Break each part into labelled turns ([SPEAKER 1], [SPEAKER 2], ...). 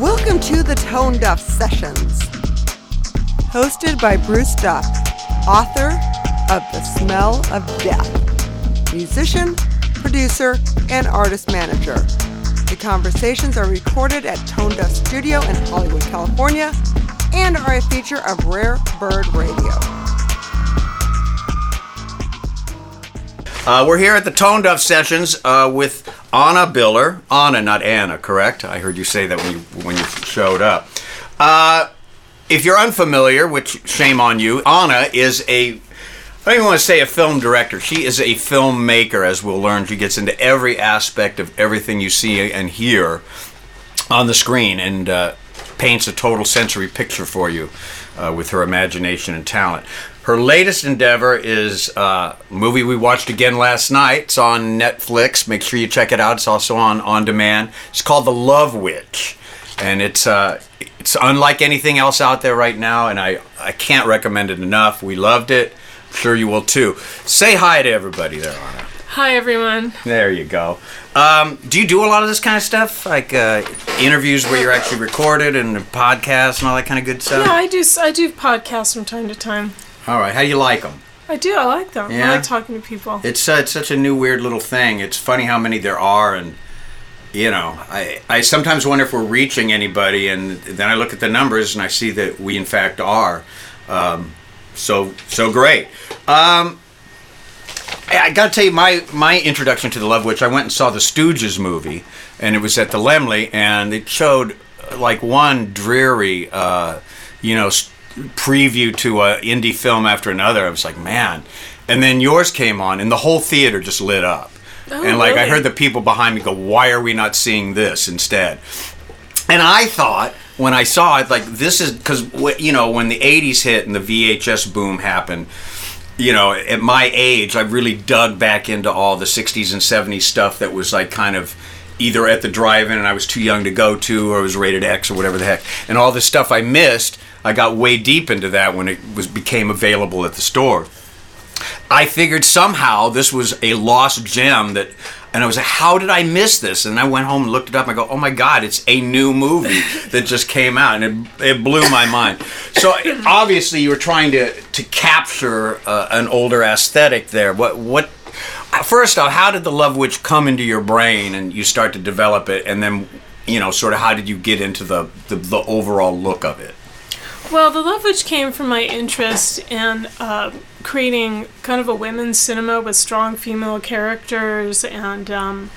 [SPEAKER 1] Welcome to the Tone Duff Sessions, hosted by Bruce Duff, author of The Smell of Death, musician, producer, and artist manager. The conversations are recorded at Tone Duff Studio in Hollywood, California, and are a feature of Rare Bird Radio.
[SPEAKER 2] Uh, we're here at the Tone Duff Sessions uh, with Anna Biller. Anna, not Anna, correct? I heard you say that when you when you showed up. Uh, if you're unfamiliar, which shame on you, Anna is a I don't even want to say a film director. She is a filmmaker, as we'll learn. She gets into every aspect of everything you see and hear on the screen and uh, paints a total sensory picture for you uh, with her imagination and talent. Her latest endeavor is uh, a movie we watched again last night. It's on Netflix. Make sure you check it out. It's also on on demand. It's called The Love Witch, and it's uh, it's unlike anything else out there right now. And I I can't recommend it enough. We loved it. I'm sure you will too. Say hi to everybody there, Anna.
[SPEAKER 3] Hi, everyone.
[SPEAKER 2] There you go. Um, do you do a lot of this kind of stuff, like uh, interviews where you're actually recorded and podcasts and all that kind of good stuff?
[SPEAKER 3] Yeah, I do. I do podcasts from time to time.
[SPEAKER 2] All right. How do you like them?
[SPEAKER 3] I do. I like them.
[SPEAKER 2] Yeah?
[SPEAKER 3] I like talking to people.
[SPEAKER 2] It's uh, it's such a new weird little thing. It's funny how many there are, and you know, I I sometimes wonder if we're reaching anybody, and then I look at the numbers and I see that we in fact are. Um, so so great. Um, I gotta tell you, my my introduction to the Love Witch, I went and saw the Stooges movie, and it was at the Laemmle, and it showed uh, like one dreary, uh, you know, preview to a indie film after another. I was like, man, and then yours came on, and the whole theater just lit up,
[SPEAKER 3] Oh,
[SPEAKER 2] and like I heard the people behind me go, why are we not seeing this instead? And I thought when I saw it, like this is because you know when the '80s hit and the VHS boom happened. You know, at my age, I really dug back into all the '60s and '70s stuff that was like kind of either at the drive-in and I was too young to go to, or it was rated X or whatever the heck. And all the stuff I missed, I got way deep into that when it was became available at the store. I figured somehow this was a lost gem that, and I was like, how did I miss this? And I went home and looked it up. And I go, oh my God, it's a new movie that just came out, and it, it blew my mind. So obviously, you were trying to to capture uh, an older aesthetic there. What what? First off, how did the Love Witch come into your brain, and you start to develop it, and then you know, sort of, how did you get into the the, the overall look of it?
[SPEAKER 3] Well, the Love Witch came from my interest in uh, creating kind of a women's cinema with strong female characters, and um,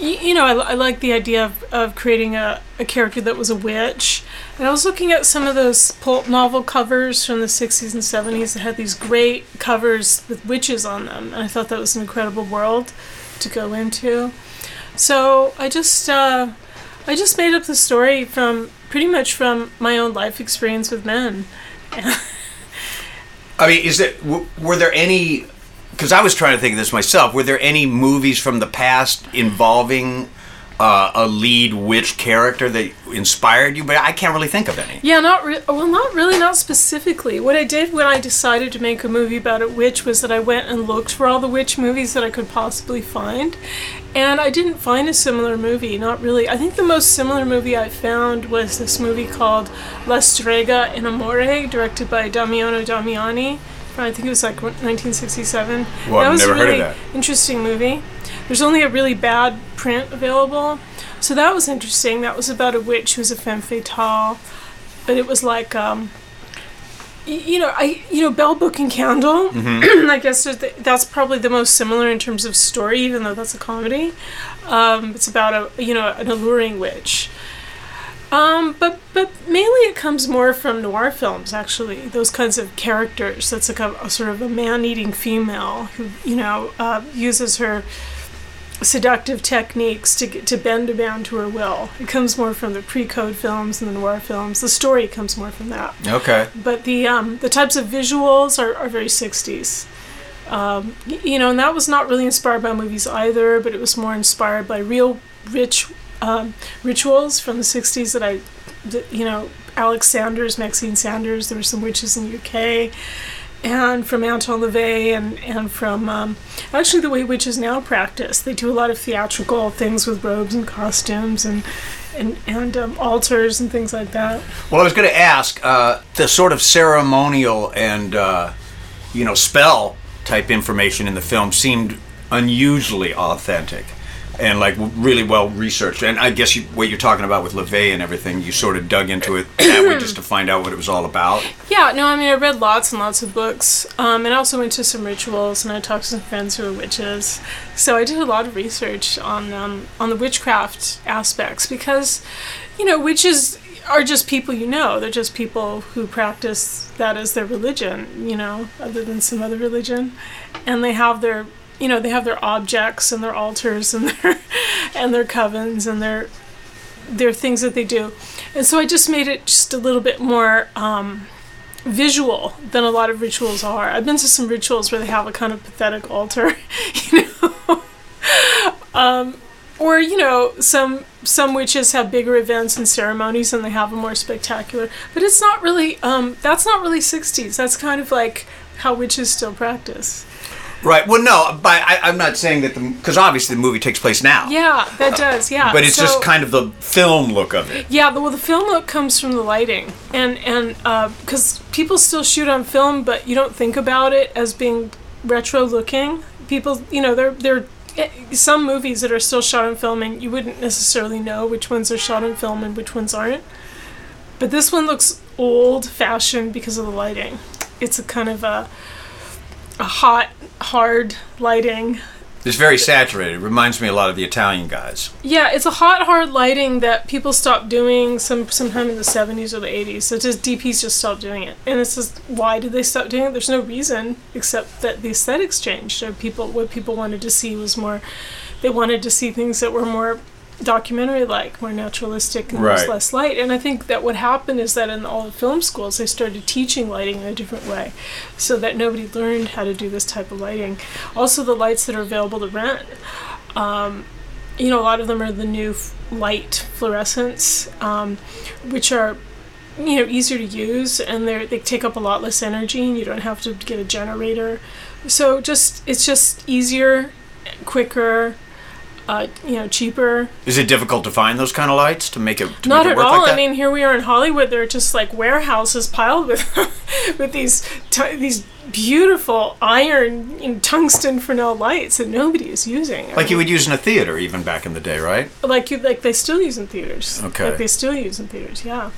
[SPEAKER 3] y- you know, I, I like the idea of, of creating a, a character that was a witch. And I was looking at some of those pulp novel covers from the 60s and 70s that had these great covers with witches on them, and I thought that was an incredible world to go into. So I just uh, I just made up the story from pretty much from my own life experience with men.
[SPEAKER 2] I mean, is it w- were there any? Because I was trying to think of this myself. Were there any movies from the past involving uh, a lead witch character that inspired you? But I can't really think of any.
[SPEAKER 3] Yeah, not re- well, not really, not specifically. What I did when I decided to make a movie about a witch was that I went and looked for all the witch movies that I could possibly find, and I didn't find a similar movie. Not really. I think the most similar movie I found was this movie called La Strega in Amore, directed by Damiano Damiani. I think it was like 1967.
[SPEAKER 2] Well,
[SPEAKER 3] that
[SPEAKER 2] I've
[SPEAKER 3] was
[SPEAKER 2] never
[SPEAKER 3] a
[SPEAKER 2] heard of
[SPEAKER 3] really
[SPEAKER 2] that.
[SPEAKER 3] interesting movie. There's only a really bad print available. So that was interesting. That was about a witch who was a femme fatale. But it was like, um, you know, I you know, Bell Book and Candle.
[SPEAKER 2] Mm-hmm.
[SPEAKER 3] I guess that's probably the most similar in terms of story, even though that's a comedy. Um, it's about a you know an alluring witch. Um, but but mainly it comes more from noir films, actually. Those kinds of characters. That's like a, a sort of a man-eating female who you know uh, uses her seductive techniques to to bend a man to her will. It comes more from the pre-code films and the noir films. The story comes more from that.
[SPEAKER 2] Okay.
[SPEAKER 3] But the um, the types of visuals are, are very 60s. Um, you know, and that was not really inspired by movies either, but it was more inspired by real rich um, rituals from the 60s that I, that, you know, Alex Sanders, Maxine Sanders, there were some witches in the UK. And from Anton LaVey and, and from um, actually the way witches now practice. They do a lot of theatrical things with robes and costumes and and, and um, altars and things like that.
[SPEAKER 2] Well, I was going to ask uh, the sort of ceremonial and uh, you know spell type information in the film seemed unusually authentic and like really well researched. And I guess you, what you're talking about with LaVey and everything, you sort of dug into it that way just to find out what it was all about.
[SPEAKER 3] Yeah, no, I mean, I read lots and lots of books, um, and I also went to some rituals, and I talked to some friends who are witches. So I did a lot of research on um, on the witchcraft aspects because, you know, witches are just people you know. They're just people who practice that as their religion, you know, other than some other religion, and they have their you know they have their objects and their altars and their and their covens and their their things that they do. And so i just made it just a little bit more um, visual than a lot of rituals are. I've been to some rituals where they have a kind of pathetic altar you know? Um, or you know some some witches have bigger events and ceremonies and they have a more spectacular. But it's not really um, that's not really 60s that's kind of like how witches still practice
[SPEAKER 2] Right. Well, no, but I, I'm not saying that the because obviously the movie takes place now.
[SPEAKER 3] Yeah, that does. Yeah.
[SPEAKER 2] But it's
[SPEAKER 3] So-
[SPEAKER 2] just kind of the film look of it.
[SPEAKER 3] Yeah, well, the film look comes from the lighting, and and because people still shoot on film, but you don't think about it as being retro looking. People, you know, they're they're eh, some movies that are still shot on film, and you wouldn't necessarily know which ones are shot on film and which ones aren't. But this one looks old fashioned because of the lighting. It's a kind of a a hot, hard lighting
[SPEAKER 2] It's very saturated. It reminds me a lot of the Italian guys.
[SPEAKER 3] Yeah, it's a hot, hard lighting that people stopped doing some sometime in the seventies or the eighties. So just DPs just stopped doing it, and it's just why did they stop doing it? There's no reason except that the aesthetics changed. So people, what people wanted to see was more. They wanted to see things that were more documentary-like, more naturalistic, and
[SPEAKER 2] Right.
[SPEAKER 3] less light. And I think that what happened is that in all the film schools they started teaching lighting in a different way, so that nobody learned how to do this type of lighting. Also, the lights that are available to rent um, you know, a lot of them are the new f- light fluorescents, um, which are, you know, easier to use and they they take up a lot less energy and you don't have to get a generator. So just it's just easier, quicker, uh, you know, cheaper.
[SPEAKER 2] Is it difficult to find those kind of lights to make it to
[SPEAKER 3] Not
[SPEAKER 2] make
[SPEAKER 3] at
[SPEAKER 2] it work
[SPEAKER 3] all.
[SPEAKER 2] like?
[SPEAKER 3] I mean, here we are in Hollywood. There are just like warehouses piled with with these t- these beautiful iron you know, tungsten Fresnel lights that nobody is using. I
[SPEAKER 2] like you would use in a theater even back in the day, right?
[SPEAKER 3] like you like they still use in theaters.
[SPEAKER 2] Okay.
[SPEAKER 3] Like they still use in theaters. Yeah.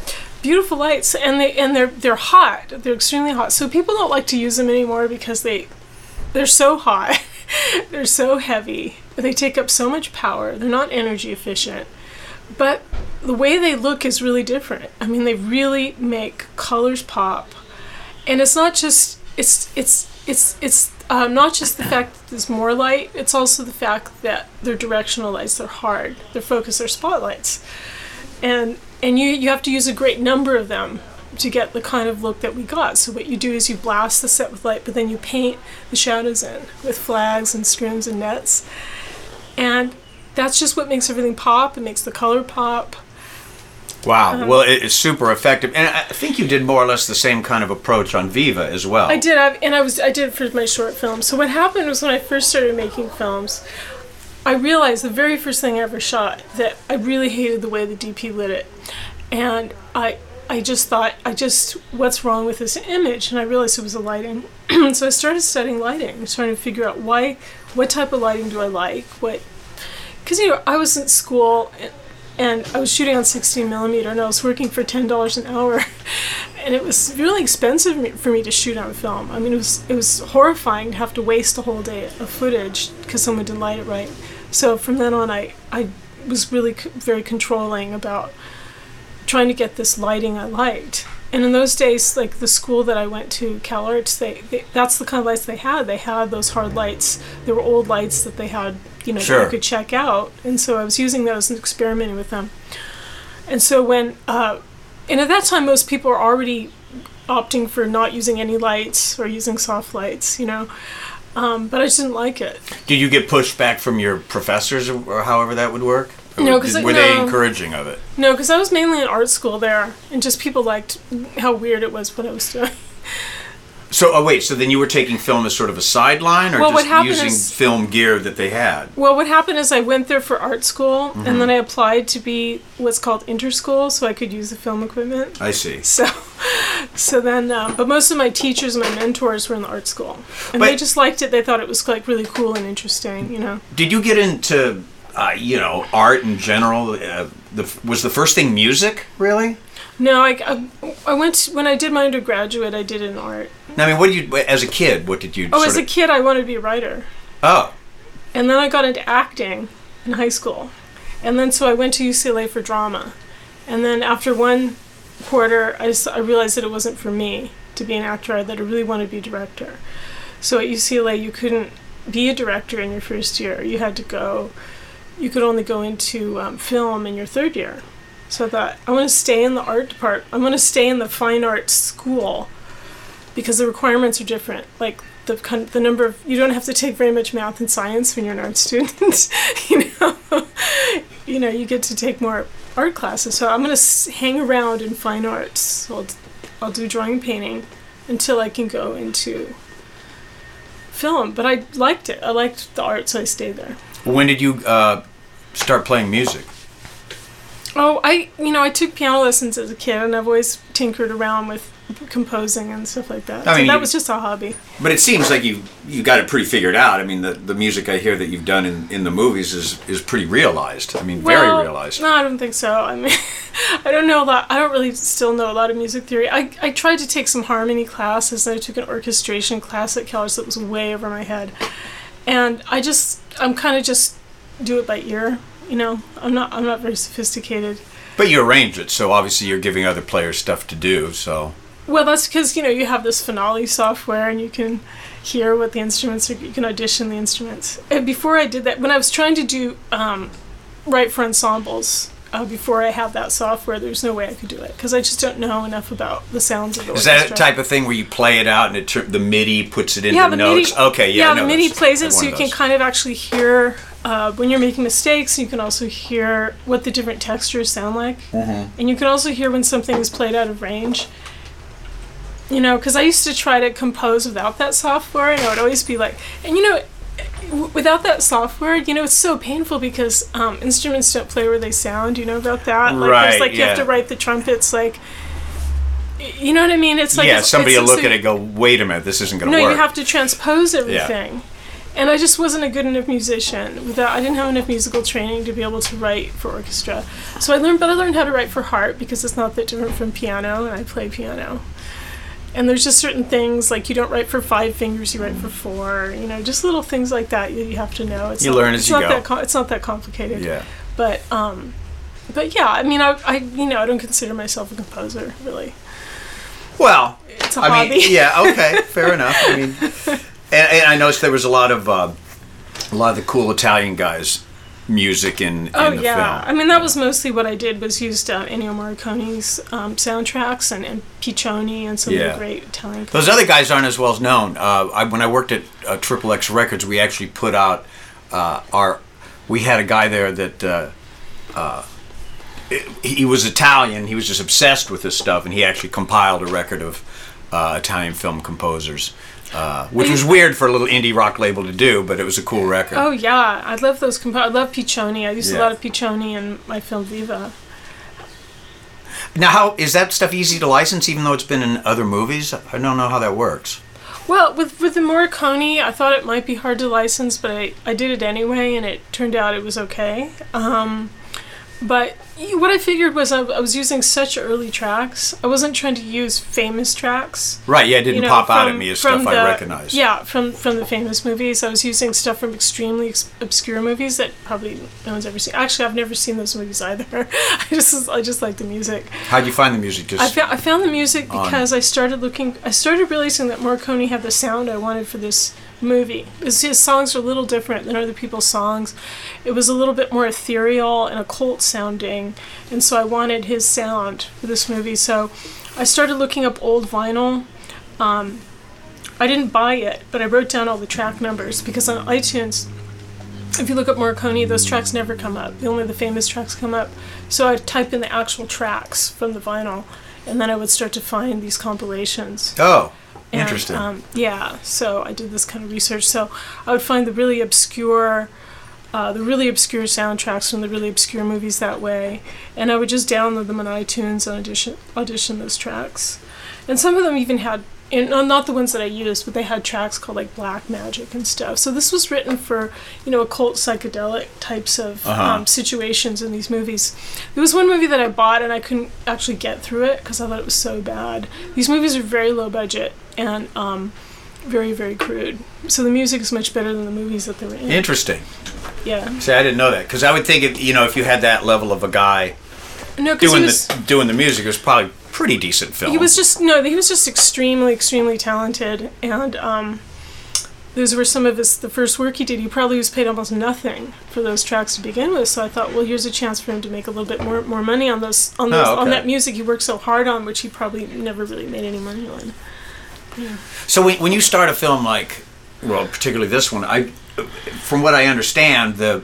[SPEAKER 3] Beautiful lights, and they and they're they're hot. They're extremely hot. So people don't like to use them anymore because they they're so hot. they're so heavy. They take up so much power. They're not energy efficient. But the way they look is really different. I mean, they really make colors pop, and it's not just it's it's it's it's um, not just the fact that there's more light. It's also the fact that they're directional lights. They're hard. They're focused. They're spotlights, and and you you have to use a great number of them to get the kind of look that we got. So what you do is you blast the set with light, but then you paint the shadows in with flags and screens and nets, and that's just what makes everything pop. It makes the color pop.
[SPEAKER 2] Wow. Um, well, it, it's super effective, and I think you did more or less the same kind of approach on Viva as well.
[SPEAKER 3] I did, I, and I was I did it for my short film. So what happened was when I first started making films, I realized the very first thing I ever shot that I really hated the way the DP lit it, and I I just thought I just what's wrong with this image, and I realized it was the lighting. so I started studying lighting, trying to figure out why, what type of lighting do I like, what, because you know I was in school. And, I was shooting on 16 millimeter, and I was working for ten dollars an hour, and it was really expensive for me to shoot on film. I mean, it was it was horrifying to have to waste a whole day of footage because someone didn't light it right. So from then on, I I was really c- very controlling about trying to get this lighting I liked. And in those days, like the school that I went to, Cal Arts, they, they that's the kind of lights they had. They had those hard lights. There were old lights that they had, you know, that you could check out. And so I was using those and experimenting with them. And so when, uh, and at that time, most people are already opting for not using any lights or using soft lights, you know. Um, but I just didn't like it.
[SPEAKER 2] Did you get pushback from your professors or, or however that would work?
[SPEAKER 3] No, 'cause
[SPEAKER 2] did-
[SPEAKER 3] I-
[SPEAKER 2] were they encouraging of it?
[SPEAKER 3] No, because I was mainly in art school there, and just people liked how weird it was what I was doing.
[SPEAKER 2] So, oh wait, so then you were taking film as sort of a sideline, or
[SPEAKER 3] Well,
[SPEAKER 2] just using
[SPEAKER 3] is-
[SPEAKER 2] film gear that they had?
[SPEAKER 3] Well, what happened is I went there for art school,
[SPEAKER 2] Mm-hmm.
[SPEAKER 3] and then I applied to be what's called interschool, so I could use the film equipment.
[SPEAKER 2] I see.
[SPEAKER 3] So, so then, um, but most of my teachers, my mentors, were in the art school, and
[SPEAKER 2] But-
[SPEAKER 3] they just liked it. They thought it was like really cool and interesting, you know.
[SPEAKER 2] Did you get into, uh, you know, art in general? Uh, the, was the first thing music, really?
[SPEAKER 3] No, I, I, I went when I did my undergraduate. I did in art.
[SPEAKER 2] I mean, what did you, as a kid, what did you?
[SPEAKER 3] Oh, as a kid, I wanted to be a writer,
[SPEAKER 2] Oh,
[SPEAKER 3] and then I got into acting in high school, and then so I went to UCLA for drama, and then after one quarter, I, I realized that it wasn't for me to be an actor. That I really wanted to be a director. So at UCLA, you couldn't be a director in your first year. You had to go. You could only go into um, film in your third year. So I thought I want to stay in the art department. I want to stay in the fine arts school because the requirements are different. Like the the number of you don't have to take very much math and science when you're an art student. you know, you know you get to take more art classes. So I'm gonna hang around in fine arts. So I'll, I'll do drawing, painting until I can go into film. But I liked it. I liked the art, so I stayed there.
[SPEAKER 2] When did you uh, start playing music?
[SPEAKER 3] Oh, I you know I took piano lessons as a kid, and I've always tinkered around with composing and stuff like that.
[SPEAKER 2] I
[SPEAKER 3] so
[SPEAKER 2] mean,
[SPEAKER 3] that
[SPEAKER 2] you-
[SPEAKER 3] was just a hobby.
[SPEAKER 2] But it seems like you you got it pretty figured out. I mean, the, the music I hear that you've done in, in the movies is, is pretty realized. I mean, very realized.
[SPEAKER 3] No, I don't think so. I mean, I don't know a lot. I don't really still know a lot of music theory. I, I tried to take some harmony classes, and I took an orchestration class at college that was way over my head. And I just, I'm kind of just do it by ear. You know, I'm not, I'm not very sophisticated.
[SPEAKER 2] But you arrange it, so obviously you're giving other players stuff to do. So
[SPEAKER 3] Well, that's because you know you have this Finale software, and you can hear what the instruments are. You can audition the instruments. And before I did that, when I was trying to do um, write for ensembles, uh, before I have that software, there's no way I could do it because I just don't know enough about the sounds of the
[SPEAKER 2] is that
[SPEAKER 3] orchestra.
[SPEAKER 2] a type of thing where you play it out and it the MIDI puts it into
[SPEAKER 3] yeah, the
[SPEAKER 2] notes?
[SPEAKER 3] MIDI.
[SPEAKER 2] okay, yeah, I
[SPEAKER 3] the MIDI plays it, so you can kind of actually hear uh, when you're making mistakes. You can also hear what the different textures sound like,
[SPEAKER 2] Mm-hmm.
[SPEAKER 3] and you can also hear when something is played out of range. You know, because I used to try to compose without that software, and I would always be like, and you know. Without that software, you know, it's so painful because um, instruments don't play where they sound. You know about that? Like,
[SPEAKER 2] Right,
[SPEAKER 3] like you have to write the trumpets, like, you know what I mean? It's like
[SPEAKER 2] yeah,
[SPEAKER 3] it's-
[SPEAKER 2] somebody
[SPEAKER 3] it's-
[SPEAKER 2] will look
[SPEAKER 3] so
[SPEAKER 2] at it and go, wait a minute, this isn't going to
[SPEAKER 3] no,
[SPEAKER 2] work.
[SPEAKER 3] you have to transpose everything. Yeah. And I just wasn't a good enough musician. Without, I didn't have enough musical training to be able to write for orchestra. So I learned, but I learned how to write for harp because it's not that different from piano, and I play piano. And there's just certain things like you don't write for five fingers, you write for four. You know, just little things like that you, you have to know. It's
[SPEAKER 2] You
[SPEAKER 3] not,
[SPEAKER 2] learn as
[SPEAKER 3] it's
[SPEAKER 2] you
[SPEAKER 3] not
[SPEAKER 2] go.
[SPEAKER 3] That com- it's not that complicated.
[SPEAKER 2] yeah.
[SPEAKER 3] But um, but yeah, I mean, I, I you know I don't consider myself a composer really.
[SPEAKER 2] Well,
[SPEAKER 3] It's a
[SPEAKER 2] I
[SPEAKER 3] hobby.
[SPEAKER 2] mean, yeah, okay, fair enough. I mean, and, and I noticed there was a lot of uh, a lot of the cool Italian guys music in, in
[SPEAKER 3] Oh
[SPEAKER 2] the
[SPEAKER 3] yeah,
[SPEAKER 2] film.
[SPEAKER 3] I mean that was mostly what I did was used uh, Ennio Morricone's um, soundtracks and, and Piccioni and some of the great Italian.
[SPEAKER 2] Those other guys aren't as well known. Uh, I, when I worked at uh, Triple X Records, we actually put out uh, our. We had a guy there that uh, uh, it- he was Italian. He was just obsessed with this stuff, and he actually compiled a record of uh, Italian film composers, uh, which was weird for a little indie rock label to do, but it was a cool record.
[SPEAKER 3] Oh yeah, I love those. I love Piccioni. I used
[SPEAKER 2] Yeah.
[SPEAKER 3] a lot of Piccioni in my film Viva.
[SPEAKER 2] Now, how is that stuff easy to license, even though it's been in other movies? I don't know how that works.
[SPEAKER 3] Well, with with the Morricone, I thought it might be hard to license, but I, I did it anyway, and it turned out it was okay. Um, but what I figured was I, I was using such early tracks. I wasn't trying to use famous tracks.
[SPEAKER 2] Right? Yeah, it didn't
[SPEAKER 3] you know,
[SPEAKER 2] pop out at me as
[SPEAKER 3] from
[SPEAKER 2] stuff I recognized.
[SPEAKER 3] Yeah, from from the famous movies. I was using stuff from extremely ex- obscure movies that probably no one's ever seen. Actually, I've never seen those movies either. I just I just like the music.
[SPEAKER 2] How'd you find the music? Just
[SPEAKER 3] I, fou- I found the music
[SPEAKER 2] on-
[SPEAKER 3] because I started looking. I started realizing that Morricone had the sound I wanted for this movie. His, songs are a little different than other people's songs. It was a little bit more ethereal and occult sounding, and so I wanted his sound for this movie. So I started looking up old vinyl. Um, I didn't buy it, but I wrote down all the track numbers because on iTunes, if you look up Morricone, those tracks never come up. Only the famous tracks come up. So I'd type in the actual tracks from the vinyl, and then I would start to find these compilations.
[SPEAKER 2] oh,
[SPEAKER 3] And,
[SPEAKER 2] Interesting.
[SPEAKER 3] Um, yeah, so I did this kind of research. So I would find the really obscure, uh, the really obscure soundtracks from the really obscure movies that way, and I would just download them on iTunes and audition audition those tracks. And some of them even had, and not the ones that I used, but they had tracks called like Black Magic and stuff. So this was written for, you know, occult psychedelic types of
[SPEAKER 2] Uh-huh.
[SPEAKER 3] um, situations in these movies. There was one movie that I bought and I couldn't actually get through it because I thought it was so bad. These movies are very low budget and um, very, very crude. So the music is much better than the movies that they were in.
[SPEAKER 2] Interesting.
[SPEAKER 3] yeah.
[SPEAKER 2] See, I didn't know that because I would think, if, you know, if you had that level of a guy
[SPEAKER 3] No,
[SPEAKER 2] doing
[SPEAKER 3] was.
[SPEAKER 2] the doing the music, it was probably pretty decent film.
[SPEAKER 3] He was just no. He was just extremely, extremely talented, and um, those were some of his the first work he did. He probably was paid almost nothing for those tracks to begin with. So I thought, well, here's a chance for him to make a little bit more more money on those on those
[SPEAKER 2] Oh, okay.
[SPEAKER 3] on that music he worked so hard on, which he probably never really made any money on.
[SPEAKER 2] So when, when you start a film like, well, particularly this one, I, from what I understand, the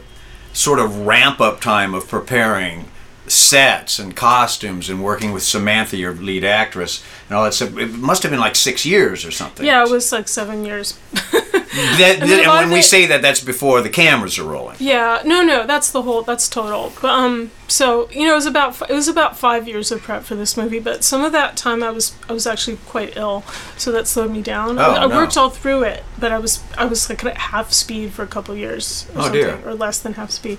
[SPEAKER 2] sort of ramp up time of preparing sets and costumes and working with Samantha, your lead actress, and all that stuff, it must have been like six years or something.
[SPEAKER 3] Yeah, it was like seven years.
[SPEAKER 2] That,
[SPEAKER 3] I mean,
[SPEAKER 2] and when we
[SPEAKER 3] it-
[SPEAKER 2] say that, that's before the cameras are rolling.
[SPEAKER 3] Yeah, no, no, that's the whole. That's total. But um, so you know, it was about it was about five years of prep for this movie. But some of that time, I was I was actually quite ill, so that slowed me down. Oh, I,
[SPEAKER 2] Oh,
[SPEAKER 3] I
[SPEAKER 2] no.
[SPEAKER 3] worked all through it, but I was I was like at half speed for a couple years or
[SPEAKER 2] Oh,
[SPEAKER 3] something,
[SPEAKER 2] dear.
[SPEAKER 3] or less than half speed.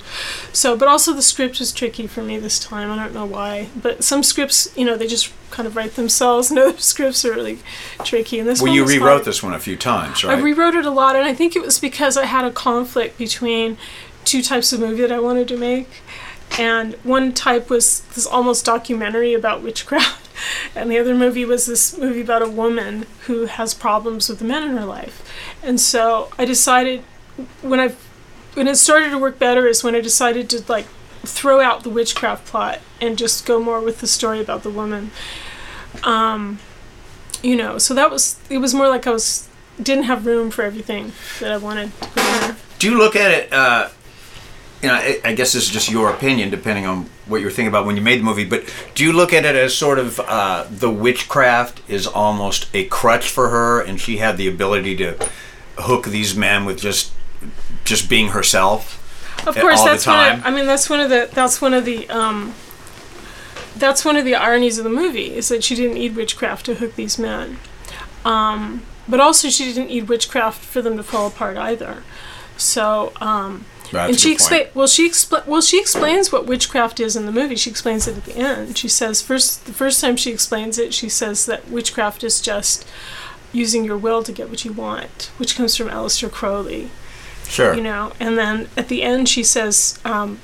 [SPEAKER 3] So, but also the script was tricky for me this time. I don't know why, but some scripts, you know, they just kind of write themselves, and other scripts are really tricky. And this
[SPEAKER 2] Well, you rewrote this one a few times, right?
[SPEAKER 3] I rewrote it a lot, and I think it was because I had a conflict between two types of movie that I wanted to make. And one type was this almost documentary about witchcraft, and the other movie was this movie about a woman who has problems with the men in her life. And so I decided when I when it started to work better is when I decided to like throw out the witchcraft plot and just go more with the story about the woman. Um, you know, so that was it was more like I was didn't have room for everything that I wanted.
[SPEAKER 2] Do you look at it? Uh, you know, I, I guess this is just your opinion, depending on what you were thinking about when you made the movie. But do you look at it as sort of uh, the witchcraft is almost a crutch for her, and she had the ability to hook these men with just just being herself?
[SPEAKER 3] Of course, that's one. Of, I mean, that's one of the that's one of the um, that's one of the ironies of the movie is that she didn't need witchcraft to hook these men, um, but also she didn't need witchcraft for them to fall apart either. So. Um,
[SPEAKER 2] That's
[SPEAKER 3] and she
[SPEAKER 2] good
[SPEAKER 3] explain well she expl- well she explains what witchcraft is in the movie. She explains it at the end. She says first the first time she explains it, she says that witchcraft is just using your will to get what you want, which comes from Aleister Crowley
[SPEAKER 2] Sure.
[SPEAKER 3] you know and then at the end she says um,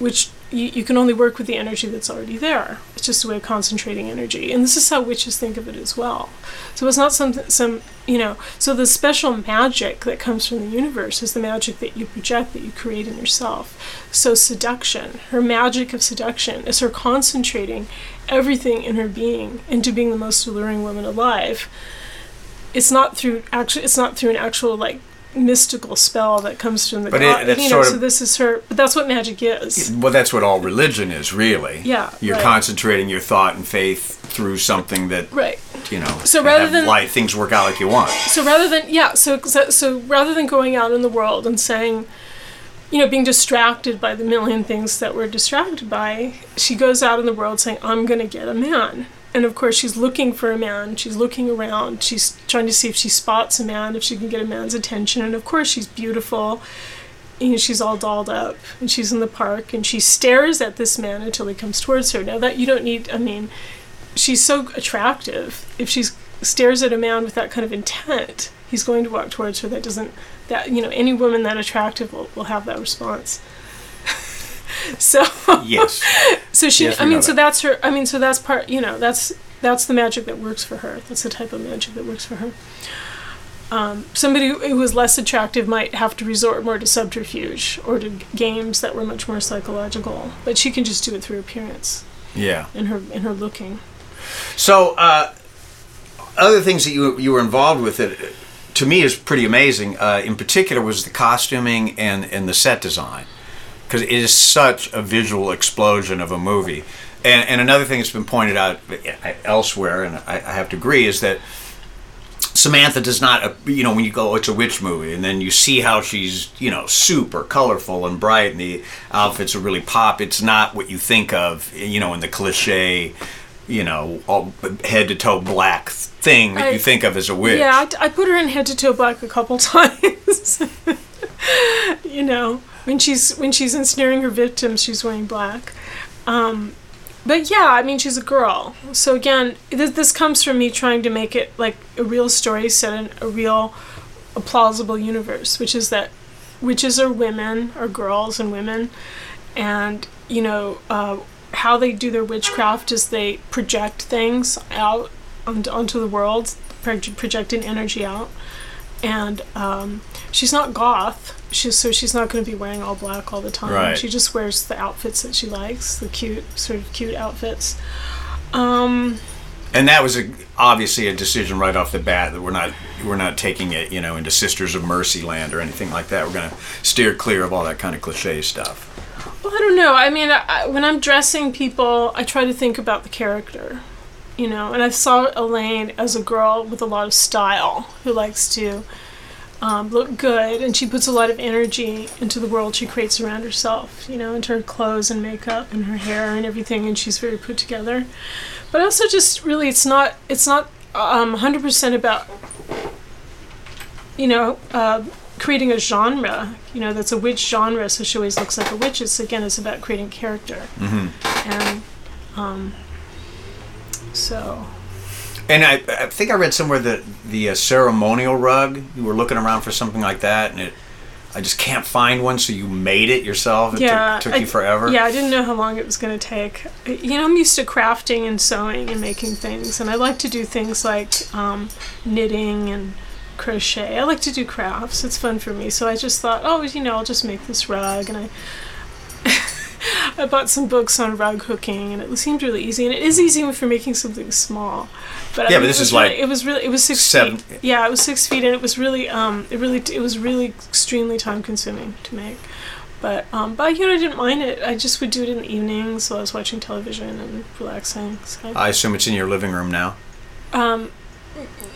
[SPEAKER 3] which you, you can only work with the energy that's already there. It's just a way of concentrating energy. And this is how witches think of it as well. So it's not some some you know so the special magic that comes from the universe is the magic that you project that you create in yourself. So seduction her magic of seduction is her concentrating everything in her being into being the most alluring woman alive. It's not through actually it's not through an actual like mystical spell that comes from the
[SPEAKER 2] But it-
[SPEAKER 3] god.
[SPEAKER 2] that's
[SPEAKER 3] you know, so this is her. But that's what magic is.
[SPEAKER 2] Well, that's what all religion is, really.
[SPEAKER 3] Yeah,
[SPEAKER 2] You're
[SPEAKER 3] right.
[SPEAKER 2] concentrating your thought and faith through something that
[SPEAKER 3] Right.
[SPEAKER 2] you know.
[SPEAKER 3] So rather than-
[SPEAKER 2] light, things work out like you want.
[SPEAKER 3] So rather than yeah, so, so so rather than going out in the world and saying, you know, being distracted by the million things that we're distracted by, she goes out in the world saying, "I'm going to get a man." And of course, she's looking for a man. She's looking around. She's trying to see if she spots a man, if she can get a man's attention. And of course, she's beautiful. You know, she's all dolled up, and she's in the park, and she stares at this man until he comes towards her. Now that you don't need, I mean, she's so attractive. If she stares at a man with that kind of intent, he's going to walk towards her. That doesn't that you know any woman that attractive will, will have that response. so
[SPEAKER 2] Yes.
[SPEAKER 3] so she
[SPEAKER 2] Yes,
[SPEAKER 3] I mean so
[SPEAKER 2] that.
[SPEAKER 3] that's her I mean so that's part you know that's that's the magic that works for her. That's the type of magic that works for her. Um, somebody who was less attractive might have to resort more to subterfuge or to games that were much more psychological, but she can just do it through appearance
[SPEAKER 2] Yeah.
[SPEAKER 3] in her in her looking.
[SPEAKER 2] So, uh, other things that you you were involved with it to me is pretty amazing. Uh, in particular, was the costuming and and the set design because it is such a visual explosion of a movie. And and another thing that's been pointed out elsewhere, and I, I have to agree, is that Samantha does not, uh, you know, when you go, "Oh, it's a witch movie, and then you see how she's, you know, super colorful and bright, and the outfits are really pop. It's not what you think of, you know, in the cliche, you know, all head to toe black thing that
[SPEAKER 3] I-
[SPEAKER 2] you think of as a witch.
[SPEAKER 3] Yeah, I, I put her in head to toe black a couple times. you know, when she's when she's ensnaring her victims, she's wearing black. Um, but yeah, I mean, she's a girl. So again, this, this comes from me trying to make it like a real story set in a real, a plausible universe, which is that witches are women, are girls and women, and you know uh, how they do their witchcraft is they project things out onto, the world, proj- projecting energy out. And um, she's not goth. She's so she's not going to be wearing all black all the time.
[SPEAKER 2] Right.
[SPEAKER 3] She just wears the outfits that she likes, the cute sort of cute outfits. Um,
[SPEAKER 2] and that was a, obviously a decision right off the bat that we're not we're not taking it, you know, into Sisters of Mercy land or anything like that. We're going to steer clear of all that kind of cliche stuff.
[SPEAKER 3] Well, I don't know. I mean, I, when I'm dressing people, I try to think about the character, you know. And I saw Elaine as a girl with a lot of style who likes to um, look good, and she puts a lot of energy into the world she creates around herself, you know, into her clothes and makeup and her hair and everything. And she's very put together. But also, just really, it's not it's not um, 100% about you know. Uh, creating a genre, you know, that's a witch genre, so she always looks like a witch. It's again, it's about creating character,
[SPEAKER 2] Mm-hmm.
[SPEAKER 3] and um, so
[SPEAKER 2] And I, I think I read somewhere that the uh, ceremonial rug, you were looking around for something like that, and it, I just can't find one, so you made it yourself. It
[SPEAKER 3] yeah,
[SPEAKER 2] took, took
[SPEAKER 3] I-
[SPEAKER 2] you forever.
[SPEAKER 3] Yeah, I didn't know how long it was going to take. You know, I'm used to crafting and sewing and making things, and I like to do things like um, knitting and crochet. I like to do crafts. It's fun for me. So I just thought, oh, you know, I'll just make this rug, and I. I bought some books on rug hooking, and it seemed really easy. And it is easy for making something small, but I
[SPEAKER 2] Yeah, but this
[SPEAKER 3] it was
[SPEAKER 2] is like
[SPEAKER 3] it was really it was six
[SPEAKER 2] seven-
[SPEAKER 3] feet. Yeah, it was six feet, and it was really um it really it was really extremely time consuming to make. But um, but you know I didn't mind it. I just would do it in the evenings while I was watching television and relaxing. So,
[SPEAKER 2] I assume it's in your living room now.
[SPEAKER 3] um,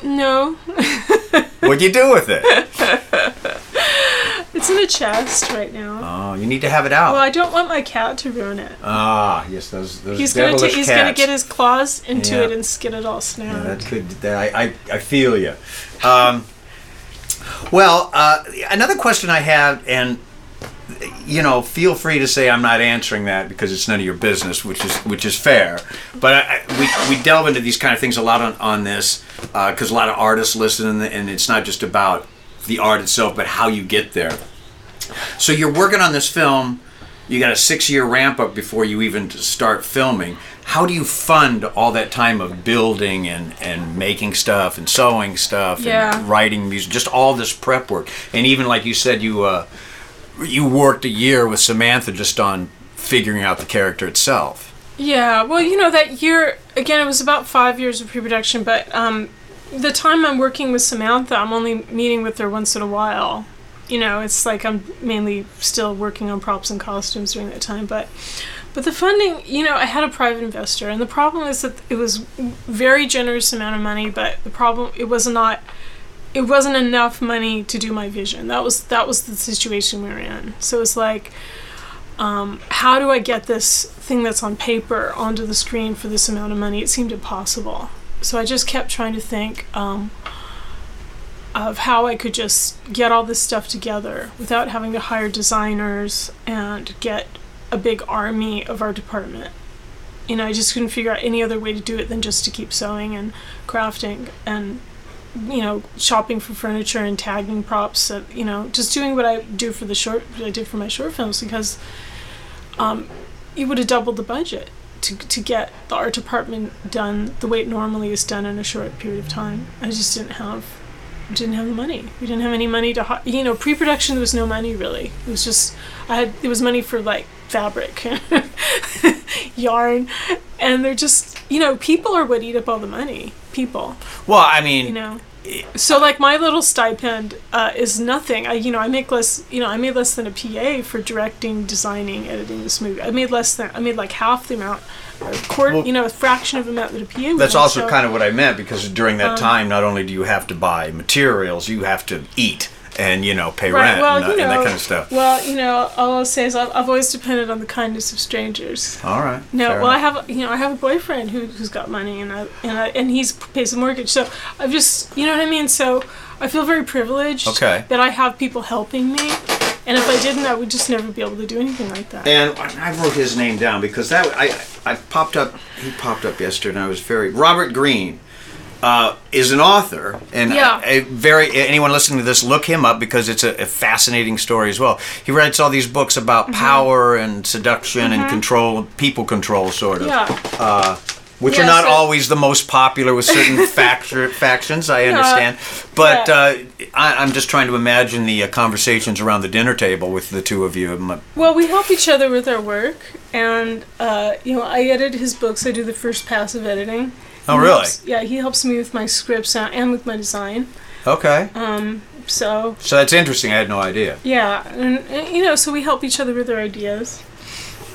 [SPEAKER 3] no,
[SPEAKER 2] What'd you do with it?
[SPEAKER 3] it's in a chest right now.
[SPEAKER 2] Oh, you need to have it out.
[SPEAKER 3] Well, I don't want my cat to ruin it.
[SPEAKER 2] ah, yes, those those
[SPEAKER 3] He's gonna ta- he's gonna get his claws into
[SPEAKER 2] Yeah.
[SPEAKER 3] it and skin it all
[SPEAKER 2] Yeah, that could. That, I, I I feel you. Um, well, uh, another question I have, and you know, feel free to say I'm not answering that because it's none of your business, which is which is fair. But I, I- we we delve into these kind of things a lot on on this because a lot of artists listen, and, and it's not just about the art itself, but how you get there. So you're working on this film. You got a six-year ramp up before you even start filming. How do you fund all that time of building and, and making stuff and sewing stuff
[SPEAKER 3] Yeah.
[SPEAKER 2] and writing music, just all this prep work? And even like you said, you uh, you worked a year with Samantha just on figuring out the character itself.
[SPEAKER 3] Yeah, well, you know that year again. It was about five years of pre-production, but um, the time I'm working with Samantha, I'm only meeting with her once in a while. You know, it's like I'm mainly still working on props and costumes during that time, but but the funding, you know, I had a private investor, and the problem is that it was very generous amount of money, but the problem it was not it wasn't enough money to do my vision. That was that was the situation we were in. So it's like um, how do I get this thing that's on paper onto the screen for this amount of money? It seemed impossible. So I just kept trying to think um, of how I could just get all this stuff together without having to hire designers and get a big army of our department. You know, I just couldn't figure out any other way to do it than just to keep sewing and crafting and you know, shopping for furniture and tagging props. You know, just doing what I do for the short, I did for my short films because um, it would have doubled the budget to to get the art department done the way it normally is done in a short period of time. I just didn't have didn't have the money. We didn't have any money to you know pre-production. There was no money really. It was just I had it was money for like fabric, yarn, and they're just you know people are what eat up all the money. People,
[SPEAKER 2] Well, I mean,
[SPEAKER 3] you know. So like my little stipend uh, is nothing. I you know I make less you know I made less than a PA for directing, designing, editing this movie. I made less than I made like half the amount, or a quarter
[SPEAKER 2] Well,
[SPEAKER 3] you know a fraction of the amount that a PA.
[SPEAKER 2] That's also
[SPEAKER 3] so-
[SPEAKER 2] kind of what I meant because during
[SPEAKER 3] Um,
[SPEAKER 2] that time, not only do you have to buy materials, you have to eat and you know pay rent
[SPEAKER 3] Well,
[SPEAKER 2] and,
[SPEAKER 3] you know,
[SPEAKER 2] and that kind of stuff.
[SPEAKER 3] Well, you know, all I'll say is I've, I've always depended on the kindness of strangers.
[SPEAKER 2] All right.
[SPEAKER 3] No,
[SPEAKER 2] fair
[SPEAKER 3] well, I have you know I have a boyfriend who who's got money and I, and I, and he's pays the mortgage. So I've just you know what I mean. So I feel very privileged
[SPEAKER 2] Okay.
[SPEAKER 3] that I have people helping me. And if I didn't, I would just never be able to do anything like that.
[SPEAKER 2] And I wrote his name down because that I I popped up. He popped up yesterday, and I was very Robert Greene. Uh, is an author, and
[SPEAKER 3] Yeah.
[SPEAKER 2] a, very anyone listening to this, look him up because it's a, a fascinating story as well. He writes all these books about
[SPEAKER 3] Mm-hmm.
[SPEAKER 2] power and seduction and control, people control, sort of.
[SPEAKER 3] Yeah.
[SPEAKER 2] Uh, which are not
[SPEAKER 3] so-
[SPEAKER 2] always the most popular with certain factu- factions. I understand, but
[SPEAKER 3] yeah.
[SPEAKER 2] uh, I, I'm just trying to imagine the uh, conversations around the dinner table with the two of you.
[SPEAKER 3] Well, we help each other with our work, and uh, you know, I edit his books. I do the first pass of editing.
[SPEAKER 2] Oh, really?
[SPEAKER 3] helps- yeah, he helps me with my scripts and and with my design.
[SPEAKER 2] Okay.
[SPEAKER 3] Um, So
[SPEAKER 2] So that's interesting. I had no idea.
[SPEAKER 3] yeah, and, and, you know, so we help each other with our ideas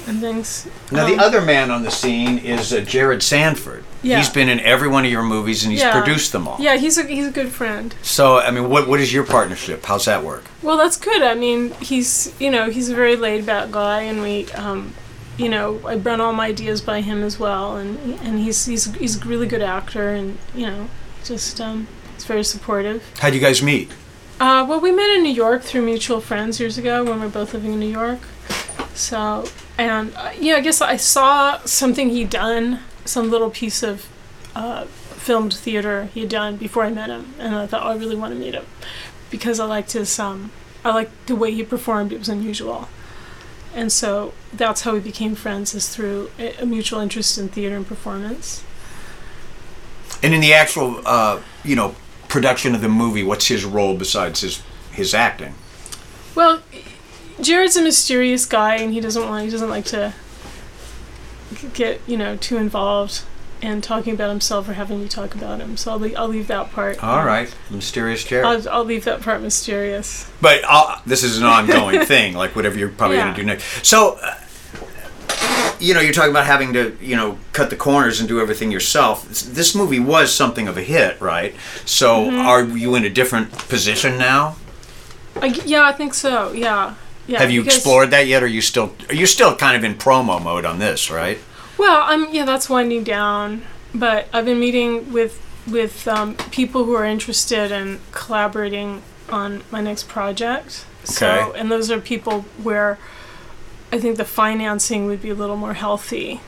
[SPEAKER 3] and things.
[SPEAKER 2] Now,
[SPEAKER 3] Um,
[SPEAKER 2] the other man on the scene is uh, Jared Sanford.
[SPEAKER 3] Yeah.
[SPEAKER 2] He's been in every one of your movies and he's
[SPEAKER 3] Yeah.
[SPEAKER 2] produced them all.
[SPEAKER 3] Yeah, he's a he's a good friend.
[SPEAKER 2] So, I mean, what what is your partnership? How's that work?
[SPEAKER 3] Well, that's good. I mean, he's you know he's a very laid back guy, and we, um, you know, I run all my ideas by him as well, and and he's he's he's a really good actor, and you know, just um, he's very supportive.
[SPEAKER 2] How'd you guys meet?
[SPEAKER 3] Uh, well, we met in New York through mutual friends years ago when we were both living in New York. So, and uh, yeah, I guess I saw something he'd done, some little piece of uh, filmed theater he'd done before I met him, and I thought, oh, I really want to meet him because I liked his, um, I liked the way he performed. It was unusual, and so that's how we became friends, is through a, mutual interest in theater and performance.
[SPEAKER 2] And in the actual, uh, you know, production of the movie, what's his role besides his his acting?
[SPEAKER 3] Well, Jared's a mysterious guy, and he doesn't want he doesn't like to get you know too involved in talking about himself or having me talk about him. So I'll leave, I'll leave that part.
[SPEAKER 2] All right, mysterious Jared.
[SPEAKER 3] I'll, I'll leave that part mysterious.
[SPEAKER 2] But i this is an ongoing thing, like whatever you're probably
[SPEAKER 3] Yeah.
[SPEAKER 2] going to do next. So, uh, you know, you're talking about having to, you know, cut the corners and do everything yourself. This- movie was something of a hit, right? So,
[SPEAKER 3] Mm-hmm.
[SPEAKER 2] are you in a different position now?
[SPEAKER 3] I yeah, I think so. Yeah, yeah.
[SPEAKER 2] Have you explored that yet? Or are you still? Are you still kind of in promo mode on this, right?
[SPEAKER 3] Well, I'm yeah, that's winding down. But I've been meeting with with um, people who are interested in collaborating on my next project.
[SPEAKER 2] Okay.
[SPEAKER 3] So, and those are people where I think the financing would be a little more healthy.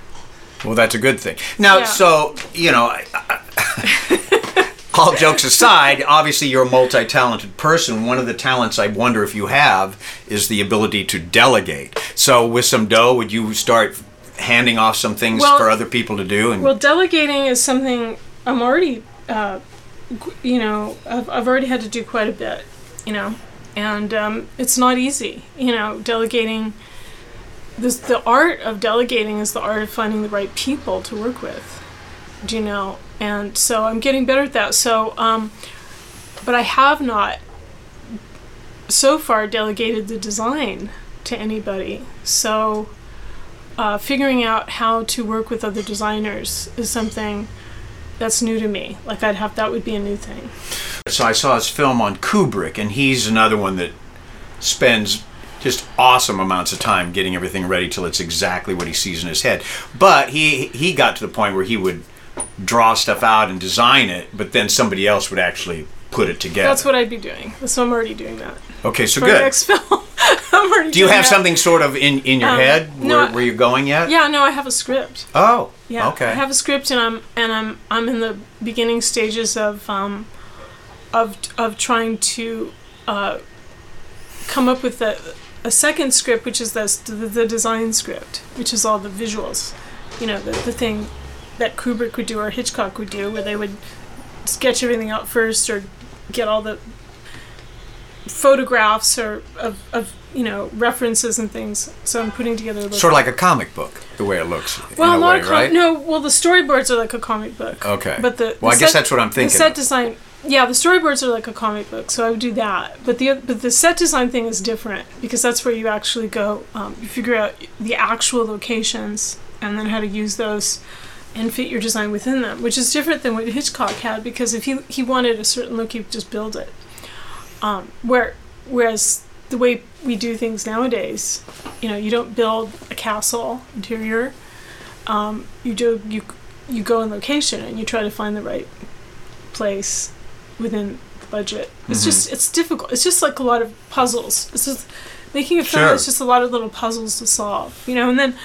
[SPEAKER 2] Well, that's a good thing. Now,
[SPEAKER 3] Yeah.
[SPEAKER 2] so you know, I- I- all jokes aside, obviously you're a multi-talented person. One of the talents I wonder if you have is the ability to delegate. So, with some dough, would you start handing off some things
[SPEAKER 3] Well-
[SPEAKER 2] for other people to do? And
[SPEAKER 3] Well, delegating is something I'm already, uh, you know, I've, I've already had to do quite a bit, you know, and um, it's not easy, you know, delegating. This, the art of delegating is the art of finding the right people to work with, do you know? And so I'm getting better at that. So, um, but I have not so far delegated the design to anybody. So, uh, figuring out how to work with other designers is something that's new to me. Like I'd have that would be a new thing.
[SPEAKER 2] so I saw his film on Kubrick, and he's another one that spends just awesome amounts of time getting everything ready till it's exactly what he sees in his head. But he he got to the point where he would draw stuff out and design it, but then somebody else would actually put it together.
[SPEAKER 3] That's what I'd be doing. So I'm already doing that
[SPEAKER 2] Okay, so
[SPEAKER 3] for
[SPEAKER 2] good.
[SPEAKER 3] next film. I'm already
[SPEAKER 2] Do you have
[SPEAKER 3] that.
[SPEAKER 2] something sort of in in your
[SPEAKER 3] Um,
[SPEAKER 2] head
[SPEAKER 3] no,
[SPEAKER 2] where, where you're going yet?
[SPEAKER 3] Yeah, no, I have a script.
[SPEAKER 2] Oh.
[SPEAKER 3] Yeah,
[SPEAKER 2] Okay.
[SPEAKER 3] I have a script, and I'm and I'm I'm in the beginning stages of um, of of trying to uh, come up with a a second script, which is this, the the design script, which is all the visuals, you know, the the thing that Kubrick would do or Hitchcock would do, where they would sketch everything out first or get all the photographs or of, of you know references and things. So I'm putting together a
[SPEAKER 2] sort of like a comic book, the way it looks.
[SPEAKER 3] well,
[SPEAKER 2] in a way,
[SPEAKER 3] com-
[SPEAKER 2] right?
[SPEAKER 3] no. Well, the storyboards are like a comic book.
[SPEAKER 2] Okay.
[SPEAKER 3] But the,
[SPEAKER 2] Well,
[SPEAKER 3] the
[SPEAKER 2] I guess that's what I'm thinking
[SPEAKER 3] The set design yeah, the storyboards are like a comic book, so I would do that. But the but the set design thing is different because that's where you actually go. Um, you figure out the actual locations and then how to use those and fit your design within them, which is different than what Hitchcock had because if he he wanted a certain look, he would just build it. Um, where whereas the way we do things nowadays, you know, you don't build a castle interior. Um, you do you you go in location and you try to find the right place within the budget. It's
[SPEAKER 2] Mhm.
[SPEAKER 3] just it's difficult. It's just like a lot of puzzles. It's just making a film
[SPEAKER 2] Sure.
[SPEAKER 3] is just a lot of little puzzles to solve, you know. And then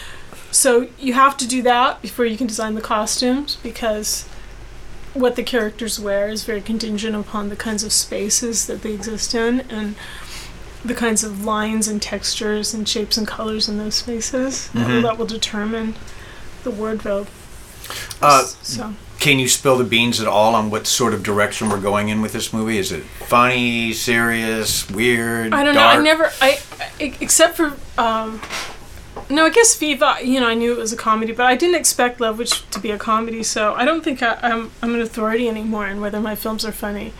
[SPEAKER 3] so you have to do that before you can design the costumes because what the characters wear is very contingent upon the kinds of spaces that they exist in and the kinds of lines and textures and shapes and colors in those spaces that, will,
[SPEAKER 2] Mhm.
[SPEAKER 3] that will determine the wardrobe.
[SPEAKER 2] Uh,
[SPEAKER 3] so
[SPEAKER 2] Can you spill the beans at all on what sort of direction we're going in with this movie? Is it funny, serious, weird?
[SPEAKER 3] I don't know. I never. I, I except for um, no. I guess Viva. You know, I knew it was a comedy, but I didn't expect Love Witch to be a comedy. So I don't think I, I'm I'm an authority anymore on whether my films are funny,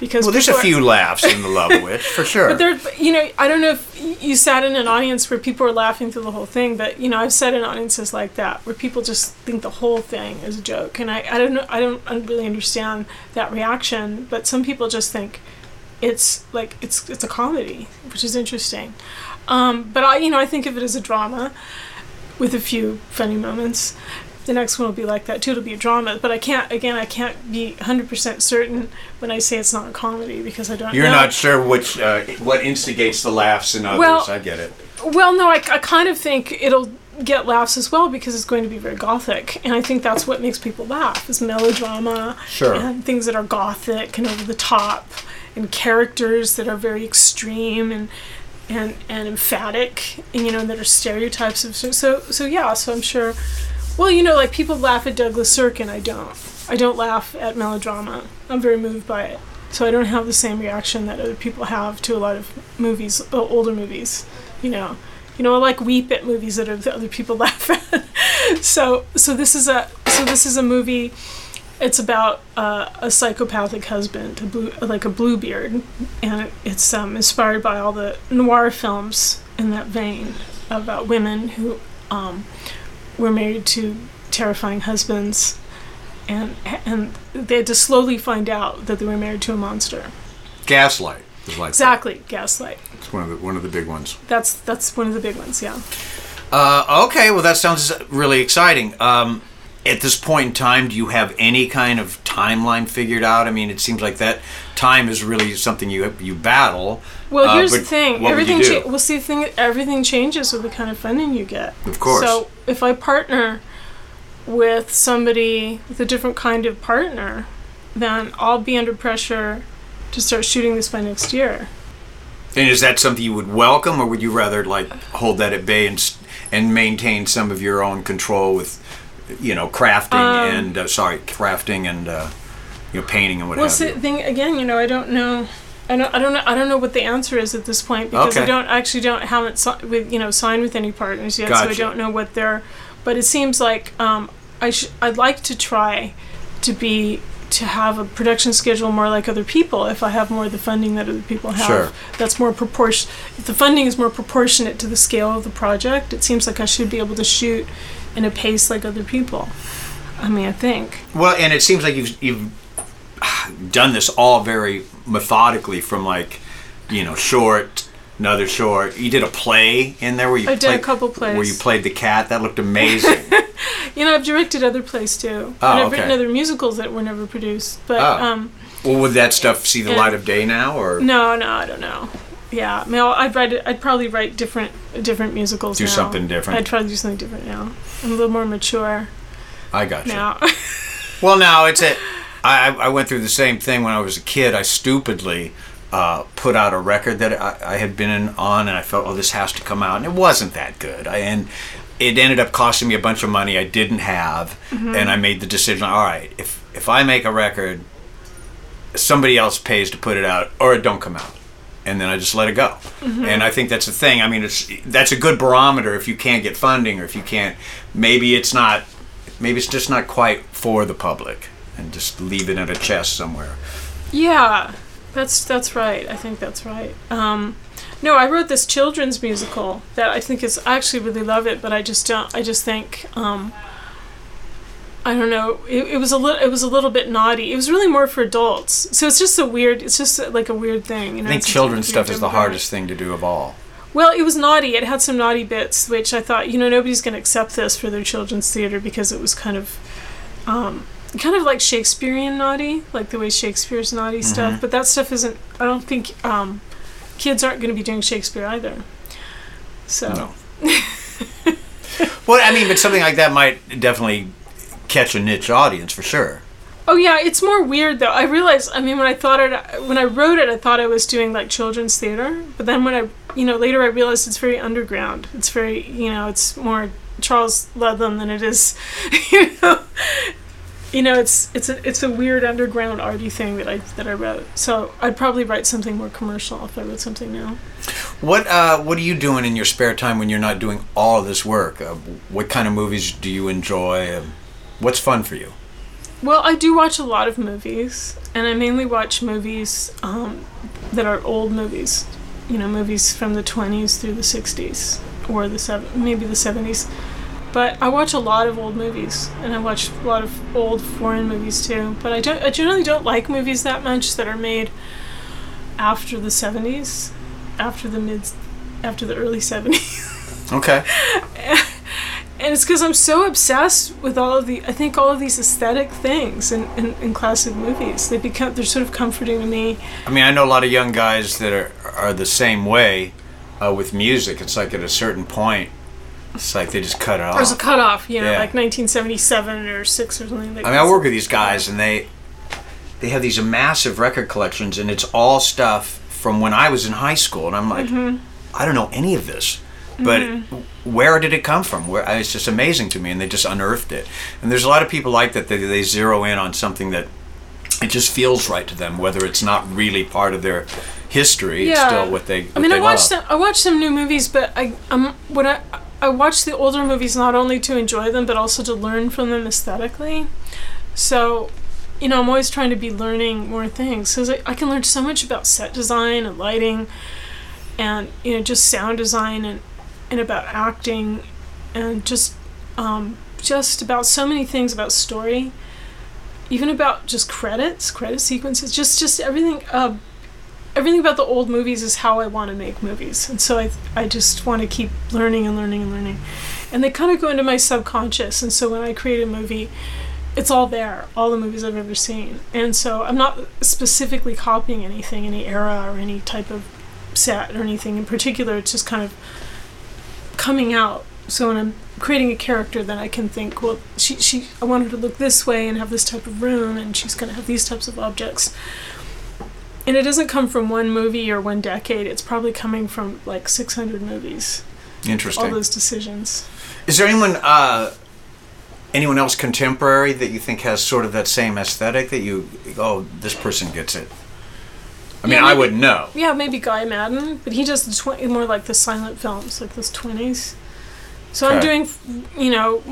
[SPEAKER 3] because
[SPEAKER 2] Well, there's a
[SPEAKER 3] are-
[SPEAKER 2] few laughs in The Love Witch, for sure.
[SPEAKER 3] But there, you know, I don't know if you sat in an audience where people are laughing through the whole thing, but you know, I've sat in audiences like that where people just think the whole thing is a joke, and I, I don't know, I don't un- really understand that reaction. But some people just think it's like it's it's a comedy, which is interesting. Um, but I, you know, I think of it as a drama with a few funny moments. The next one will be like that too. It'll be a drama, but I can't. Again, I can't be hundred percent certain when I say it's not a comedy because I don't. Know.
[SPEAKER 2] You're
[SPEAKER 3] know.
[SPEAKER 2] not sure which uh, what instigates the laughs in others.
[SPEAKER 3] Well-
[SPEAKER 2] I get it.
[SPEAKER 3] Well, no, I, I kind of think it'll get laughs as well because it's going to be very gothic, and I think that's what makes people laugh is melodrama
[SPEAKER 2] Sure.
[SPEAKER 3] and things that are gothic and over the top, and characters that are very extreme and and and emphatic, and you know that are stereotypes of so so so yeah. So I'm sure. Well, you know, like people laugh at Douglas Sirk, and I don't. I don't laugh at melodrama. I'm very moved by it. So I don't have the same reaction that other people have to a lot of movies, uh, older movies. You know, you know, I like weep at movies that, other people laugh at. so, so this is a so this is a movie. It's about uh, a psychopathic husband, a blue, like a Bluebeard, and it's um, inspired by all the noir films in that vein about women who um, were married to terrifying husbands, and and they had to slowly find out that they were married to a monster.
[SPEAKER 2] Gaslight is like
[SPEAKER 3] Exactly, gaslight.
[SPEAKER 2] It's one of the one of the big ones.
[SPEAKER 3] That's that's one of the big ones. Yeah.
[SPEAKER 2] Uh, okay, well that sounds really exciting. Um, at this point in time, do you have any kind of timeline figured out? I mean, it seems like that time is really something you you battle.
[SPEAKER 3] Well,
[SPEAKER 2] Uh,
[SPEAKER 3] here's the thing.
[SPEAKER 2] what would you
[SPEAKER 3] Everything. Cha- well, see, the thing. Everything changes with the kind of funding you get.
[SPEAKER 2] Of course.
[SPEAKER 3] So if I partner with somebody with a different kind of partner, then I'll be under pressure to start shooting this by next year.
[SPEAKER 2] And is that something you would welcome, or would you rather like hold that at bay and and maintain some of your own control with, you know, crafting
[SPEAKER 3] Um,
[SPEAKER 2] and uh, sorry, crafting and uh, you know, painting and what
[SPEAKER 3] Well,
[SPEAKER 2] have
[SPEAKER 3] see,
[SPEAKER 2] you?
[SPEAKER 3] thing again, you know, I don't know. I don't, I don't know. I don't know what the answer is at this point because I don't actually don't haven't si- with you know signed with any partners yet, so I don't know what they're. But it seems like um, I sh- I'd like to try to be to have a production schedule more like other people. If I have more of the funding that other people have,
[SPEAKER 2] Sure.
[SPEAKER 3] that's more proportion. If the funding is more proportionate to the scale of the project, it seems like I should be able to shoot in a pace like other people. I mean, I think.
[SPEAKER 2] Well, and it seems like you've you've done this all very methodically from like, you know, short, another short. You did a play in there where you
[SPEAKER 3] I did a
[SPEAKER 2] played,
[SPEAKER 3] couple plays.
[SPEAKER 2] where you played the cat. That looked amazing.
[SPEAKER 3] You know, I've directed other plays too.
[SPEAKER 2] Oh,
[SPEAKER 3] and I've
[SPEAKER 2] okay.
[SPEAKER 3] written other musicals that were never produced. But
[SPEAKER 2] Oh.
[SPEAKER 3] um,
[SPEAKER 2] well, would that stuff see the light of day now, or
[SPEAKER 3] no, no, I don't know. Yeah, I mean, I'd write. I'd probably write different, different musicals.
[SPEAKER 2] Do
[SPEAKER 3] now.
[SPEAKER 2] something different.
[SPEAKER 3] I'd try to do something different now. I'm a little more mature
[SPEAKER 2] I got you.
[SPEAKER 3] now.
[SPEAKER 2] Well, now it's a. I I went through the same thing when I was a kid. I stupidly uh, put out a record that I, I had been in on, and I felt, oh, this has to come out, and it wasn't that good. I, and it ended up costing me a bunch of money I didn't have,
[SPEAKER 3] Mm-hmm.
[SPEAKER 2] and I made the decision. All right, if if I make a record, somebody else pays to put it out, or it don't come out. And then I just let it go,
[SPEAKER 3] Mm-hmm.
[SPEAKER 2] and I think that's the thing. I mean, it's that's a good barometer if you can't get funding, or if you can't. Maybe it's not maybe it's just not quite for the public and just leave it in a chest somewhere
[SPEAKER 3] Yeah, that's that's right. I think that's right. Um, no, I wrote this children's musical that I think is I actually really love it, but I just don't. I just think um, I don't know. It, it was a little. It was a little bit naughty. It was really more for adults. So it's just a weird. It's just like a weird thing. You know,
[SPEAKER 2] I think children's stuff is the hardest thing to do of all.
[SPEAKER 3] Well, it was naughty. It had some naughty bits, which I thought, you know, nobody's going to accept this for their children's theater because it was kind of, um, kind of like Shakespearean naughty, like the way Shakespeare's naughty stuff. But that stuff isn't. I don't think um, kids aren't going to be doing Shakespeare either. So
[SPEAKER 2] No. well, I mean, but something like that might definitely catch a niche audience for sure.
[SPEAKER 3] Oh yeah, it's more weird though. I realized. I mean, when I thought it, when I wrote it, I thought I was doing like children's theater. But then when I, you know, later I realized it's very underground. It's very, you know, it's more Charles Ludlam than it is, you know. You know, it's it's a it's a weird underground arty thing that I that I wrote. So I'd probably write something more commercial if I wrote something new.
[SPEAKER 2] What uh, What are you doing in your spare time when you're not doing all of this work? Uh, what kind of movies do you enjoy? Uh, what's fun for you?
[SPEAKER 3] Well, I do watch a lot of movies, and I mainly watch movies um, that are old movies. You know, movies from the 20s through the 60s, or the seven, maybe the 70s. But I watch a lot of old movies, and I watch a lot of old foreign movies too. But I don't, I generally don't like movies that much that are made after the 70s, after the mid, after the early 70s.
[SPEAKER 2] Okay.
[SPEAKER 3] and it's because I'm so obsessed with all of the I think all of these aesthetic things in, in, in classic movies. They become they're sort of comforting to me.
[SPEAKER 2] I mean, I know a lot of young guys that are are the same way uh, with music. It's like at a certain point, it's like they just cut it off.
[SPEAKER 3] There's a cutoff, you know,
[SPEAKER 2] Yeah.
[SPEAKER 3] like 1977 or six or something. Like
[SPEAKER 2] I mean, I work with these guys, and they they have these massive record collections, and it's all stuff from when I was in high school, and I'm like,
[SPEAKER 3] Mm-hmm.
[SPEAKER 2] I don't know any of this, but where did it come from? Where it's just amazing to me, and they just unearthed it. And there's a lot of people like that. They, they zero in on something that it just feels right to them, whether it's not really part of their history. It's
[SPEAKER 3] Yeah.
[SPEAKER 2] still what they. What
[SPEAKER 3] I mean, I watched
[SPEAKER 2] love.
[SPEAKER 3] some, I watched some new movies, but I um when I I watch the older movies not only to enjoy them but also to learn from them aesthetically. So, you know, I'm always trying to be learning more things because I, I can learn so much about set design and lighting, and you know just sound design and and about acting, and just um just about so many things about story. Even about just credits, credit sequences, just just everything. Uh, everything about the old movies is how I want to make movies, and so I I just want to keep learning and learning and learning, and they kind of go into my subconscious, and so when I create a movie, it's all there, all the movies I've ever seen, and so I'm not specifically copying anything, any era or any type of set or anything in particular. It's just kind of coming out. So when I'm creating a character, then I can think, well, she she I want her to look this way and have this type of room, and she's gonna have these types of objects and it doesn't come from one movie or one decade. It's probably coming from like 600 movies.
[SPEAKER 2] Interesting.
[SPEAKER 3] All those decisions.
[SPEAKER 2] Is there anyone uh, anyone else contemporary that you think has sort of that same aesthetic that you oh this person gets it? I mean,
[SPEAKER 3] Yeah,
[SPEAKER 2] I wouldn't know.
[SPEAKER 3] Yeah, maybe Guy Maddin, but he does the tw- more like the silent films, like those 20s. So I'm doing, you know,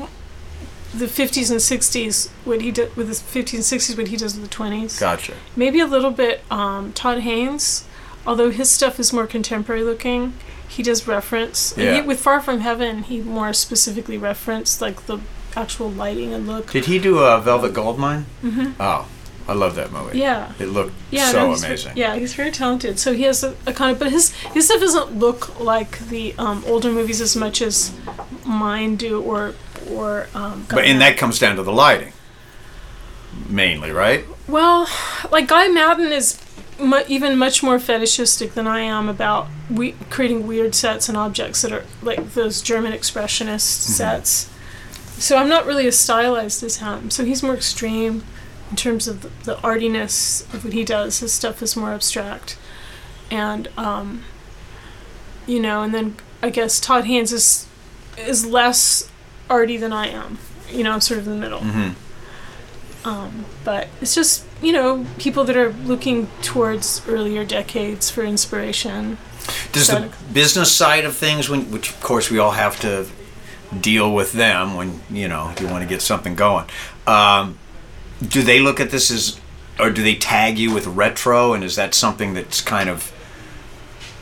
[SPEAKER 3] the 50s and 60s. What he did with the 50s and 60s, what he does with the 20s.
[SPEAKER 2] Gotcha.
[SPEAKER 3] Maybe a little bit um, Todd Haynes, although his stuff is more contemporary looking. He does reference. and
[SPEAKER 2] Yeah.
[SPEAKER 3] he, with Far From Heaven, he more specifically referenced like the actual lighting and look.
[SPEAKER 2] Did he do a Velvet Goldmine? Mm-hmm. Oh, I love that movie.
[SPEAKER 3] Yeah.
[SPEAKER 2] It looked
[SPEAKER 3] Yeah,
[SPEAKER 2] so
[SPEAKER 3] no,
[SPEAKER 2] amazing.
[SPEAKER 3] yeah, he's very talented. So he has a, a kind of, but his his stuff doesn't look like the um, older movies as much as mine do, or or. Um,
[SPEAKER 2] But and that comes down to the lighting, mainly, right?
[SPEAKER 3] well, like Guy Maddin is mu- even much more fetishistic than I am about we creating weird sets and objects that are like those German expressionist sets. So I'm not really as stylized as him. So he's more extreme in terms of the, the artiness of what he does. His stuff is more abstract, and um, you know, and then I guess Todd Haynes is is less arty than I am. You know, I'm sort of in the middle.
[SPEAKER 2] Mhm.
[SPEAKER 3] Um, but it's just you know people that are looking towards earlier decades for inspiration.
[SPEAKER 2] Does the business side of things, when, which of course we all have to deal with them when you know you want to get something going, um, do they look at this as or do they tag you with retro? And is that something that's kind of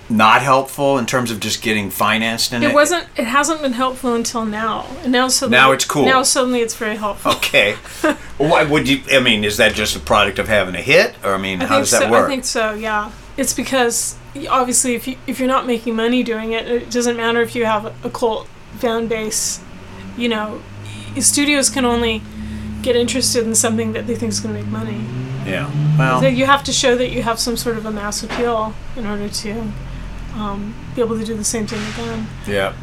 [SPEAKER 2] not helpful in terms of just getting financed in it?
[SPEAKER 3] It wasn't. It hasn't been helpful until now. And now suddenly.
[SPEAKER 2] Now it's cool.
[SPEAKER 3] Now suddenly it's very helpful.
[SPEAKER 2] Okay. Why would you? I mean, is that just a product of having a hit, or I mean,
[SPEAKER 3] I
[SPEAKER 2] how does that
[SPEAKER 3] so,
[SPEAKER 2] work?
[SPEAKER 3] I think so. Yeah. It's because obviously, if you if you're not making money doing it, it doesn't matter if you have a, cult fan base. You know, studios can only get interested in something that they think is going to make money.
[SPEAKER 2] yeah. Well.
[SPEAKER 3] So you have to show that you have some sort of a mass appeal in order to um, be able to do the same thing again.
[SPEAKER 2] Yeah.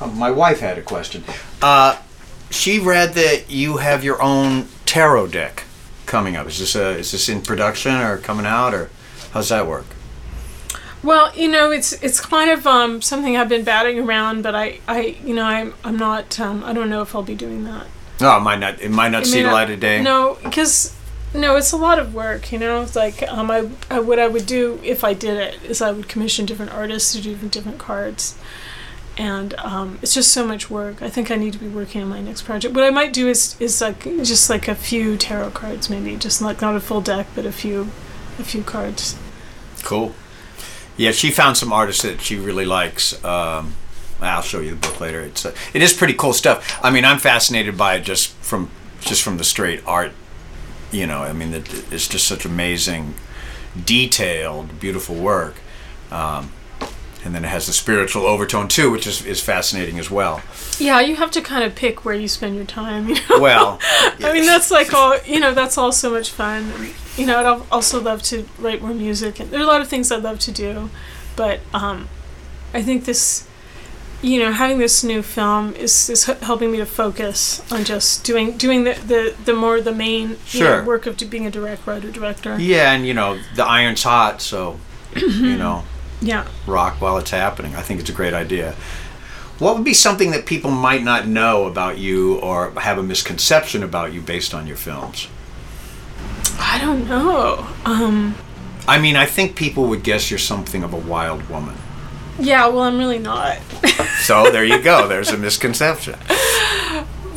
[SPEAKER 2] Uh, my wife had a question. Uh, she read that you have your own tarot deck coming up. Is this a, is this in production or coming out or how's that work?
[SPEAKER 3] Well, you know, it's it's kind of um, something I've been batting around, but I, I you know, I'm I'm not um, I don't know if I'll be doing that.
[SPEAKER 2] No, it might not. It might not
[SPEAKER 3] It
[SPEAKER 2] see the light of day.
[SPEAKER 3] No, because no, it's a lot of work. You know, it's like um, I, I what I would do if I did it is I would commission different artists to do different, cards, and um, it's just so much work. I think I need to be working on my next project. What I might do is is like just like a few tarot cards, maybe just like not a full deck, but a few, a few cards.
[SPEAKER 2] Cool. Yeah, she found some artists that she really likes. Um, I'll show you the book later. It's uh, it is pretty cool stuff. I mean, I'm fascinated by it just from just from the straight art. You know, I mean, it's just such amazing, detailed, beautiful work. Um, and then it has the spiritual overtone too, which is, is fascinating as well.
[SPEAKER 3] Yeah, you have to kind of pick where you spend your time. You know?
[SPEAKER 2] Well,
[SPEAKER 3] I mean, that's like all, you know, that's all so much fun. You know, I'd also love to write more music. And there are a lot of things I'd love to do. But um, I think this, you know, having this new film is, is helping me to focus on just doing doing the, the, the more the main
[SPEAKER 2] Sure.
[SPEAKER 3] know, work of being a direct writer director.
[SPEAKER 2] yeah, and you know the iron's hot, so you know.
[SPEAKER 3] Yeah.
[SPEAKER 2] rock while it's happening. I think it's a great idea. What would be something that people might not know about you or have a misconception about you based on your films?
[SPEAKER 3] I don't know. Um,
[SPEAKER 2] I mean, I think people would guess you're something of a wild woman.
[SPEAKER 3] Yeah, well, I'm really not.
[SPEAKER 2] So there you go. There's a misconception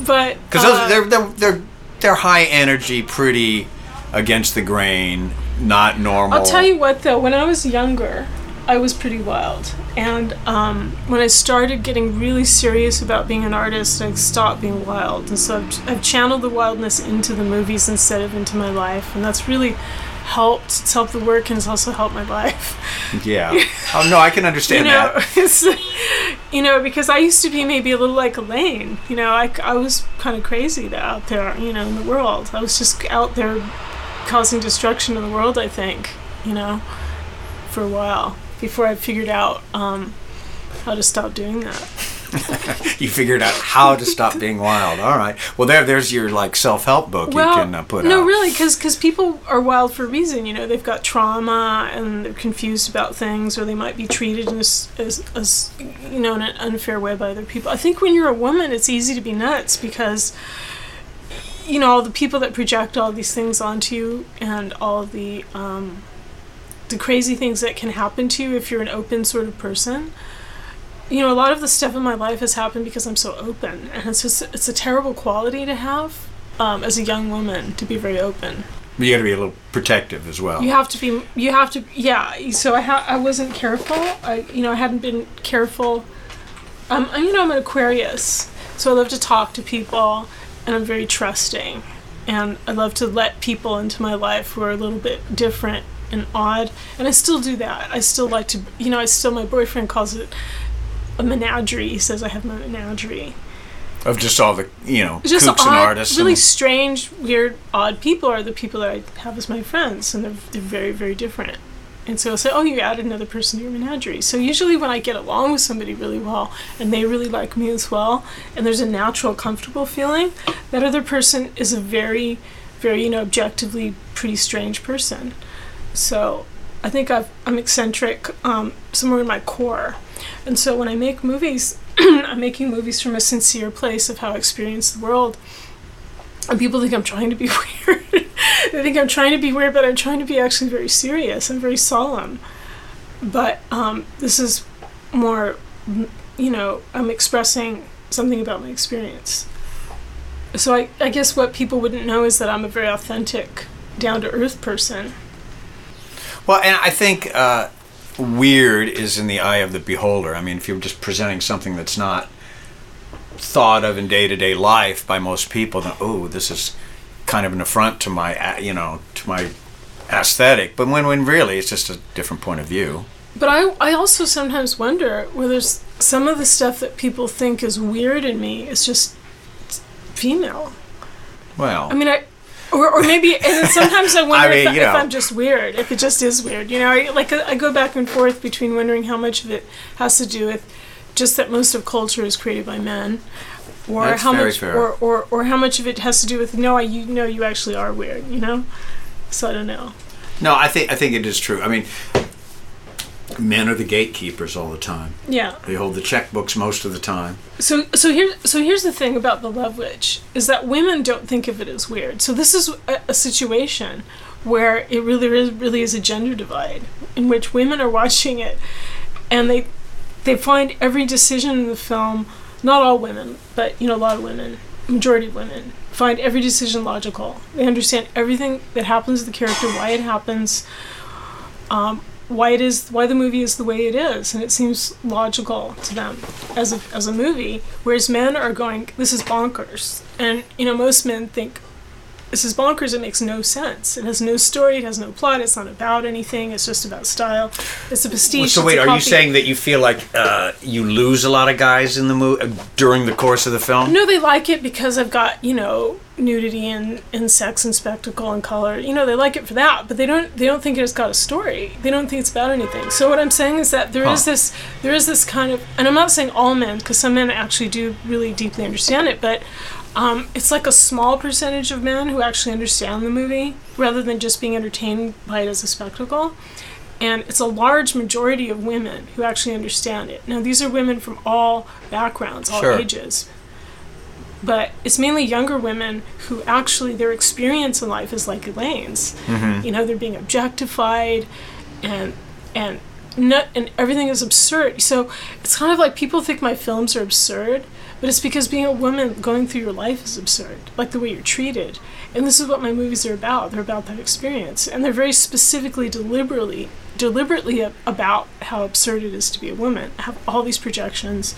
[SPEAKER 3] But
[SPEAKER 2] because
[SPEAKER 3] uh,
[SPEAKER 2] they're they're they're they're high energy, pretty against the grain, not normal.
[SPEAKER 3] I'll tell you what, though, when I was younger, I was pretty wild. And um, when I started getting really serious about being an artist, I stopped being wild. And so I've, I've channeled the wildness into the movies instead of into my life. And that's really helped. It's helped the work and it's also helped my life.
[SPEAKER 2] Yeah. Oh no, I can
[SPEAKER 3] You
[SPEAKER 2] understand
[SPEAKER 3] know,
[SPEAKER 2] that.
[SPEAKER 3] you know, because I used to be maybe a little like Elaine. You know, I, I was kind of crazy out there, you know, in the world. I was just out there causing destruction to the world, I think, you know, for a while before I figured out um, how to stop doing that.
[SPEAKER 2] You figured out how to stop being wild. All right. Well, there, there's your like self-help book
[SPEAKER 3] well,
[SPEAKER 2] you can uh, put
[SPEAKER 3] no,
[SPEAKER 2] out.
[SPEAKER 3] No, really, because people are wild for a reason. You know, they've got trauma and they're confused about things, or they might be treated as, as, as you know, in an unfair way by other people. I think when you're a woman, it's easy to be nuts because you know all the people that project all these things onto you and all the um, the crazy things that can happen to you if you're an open sort of person. You know, a lot of the stuff in my life has happened because I'm so open, and it's just it's a terrible quality to have um, as a young woman to be very open.
[SPEAKER 2] You got to be a little protective as well.
[SPEAKER 3] You have to be. You have to. Yeah. So I ha- I wasn't careful. I you know I hadn't been careful. Um, you know I'm an Aquarius, so I love to talk to people, and I'm very trusting, and I love to let people into my life who are a little bit different and odd, and I still do that. I still like to. You know I still my boyfriend calls it a menagerie. He says I have my menagerie.
[SPEAKER 2] of just all the you know
[SPEAKER 3] just
[SPEAKER 2] kooks and artists.
[SPEAKER 3] really
[SPEAKER 2] and,
[SPEAKER 3] strange, weird, odd people are the people that I have as my friends, and they're, they're very, very different. And so I'll say, oh, you added another person to your menagerie. So usually when I get along with somebody really well, and they really like me as well, and there's a natural, comfortable feeling, that other person is a very, very, you know, objectively pretty strange person. So I think I've, I'm eccentric um, somewhere in my core. And so when I make movies, I'm making movies from a sincere place of how I experience the world. And people think I'm trying to be weird. they think I'm trying to be weird, but I'm trying to be actually very serious and very solemn. But um, this is more, you know, I'm expressing something about my experience. So I, I guess what people wouldn't know is that I'm a very authentic down to earth person.
[SPEAKER 2] Well, and I think uh, weird is in the eye of the beholder. I mean, if you're just presenting something that's not thought of in day to day life by most people, then oh, this is kind of an affront to my, you know, to my aesthetic. But when when really it's just a different point of view.
[SPEAKER 3] But I, I also sometimes wonder whether some of the stuff that people think is weird in me is just female.
[SPEAKER 2] Well,
[SPEAKER 3] I mean, I, or, or maybe, and sometimes I wonder
[SPEAKER 2] mean,
[SPEAKER 3] if,
[SPEAKER 2] you
[SPEAKER 3] if. I'm just weird, if it just is weird. You know, I, like I go back and forth between wondering how much of it has to do with just that most of culture is created by men, or
[SPEAKER 2] That's
[SPEAKER 3] how
[SPEAKER 2] very
[SPEAKER 3] much,
[SPEAKER 2] fair.
[SPEAKER 3] or, or or how much of it has to do with no, I, you know, you actually are weird. You know, so I don't know.
[SPEAKER 2] no, I think I think it is true. I mean, men are the gatekeepers all the time.
[SPEAKER 3] Yeah.
[SPEAKER 2] They hold the checkbooks most of the time.
[SPEAKER 3] So so here so here's the thing about the Love Witch is that women don't think of it as weird. So this is a, a situation where it really is really is a gender divide in which women are watching it and they they find every decision in the film not all women but you know a lot of women majority of women find every decision logical they understand everything that happens to the character why it happens um, why it is why the movie is the way it is and it seems logical to them as a, as a movie whereas men are going this is bonkers. And you know most men think this is bonkers it makes no sense. It has no story it has no plot it's not about anything it's just about style. It's a pastiche
[SPEAKER 2] so wait, are you saying that you feel like uh, you lose a lot of guys in the movie during the course of the film?
[SPEAKER 3] no they like it because i've got you know nudity and, and sex and spectacle and color you know they like it for that but they don't they don't think it's got a story. They don't think it's about anything. So what i'm saying is that there is
[SPEAKER 2] Huh.
[SPEAKER 3] this there is this kind of and i'm not saying all men because some men actually do really deeply understand it but um, it's like a small percentage of men who actually understand the movie rather than just being entertained by it as a spectacle and it's a large majority of women who actually understand it now these are women from all backgrounds all
[SPEAKER 2] Sure.
[SPEAKER 3] ages but it's mainly younger women who actually their experience in life is like Elaine's. You know, they're being objectified, and and not, and everything is absurd. So it's kind of like people think my films are absurd, but it's because being a woman going through your life is absurd, like the way you're treated. And this is what my movies are about. They're about that experience, and they're very specifically, deliberately, deliberately about how absurd it is to be a woman. Have all these projections,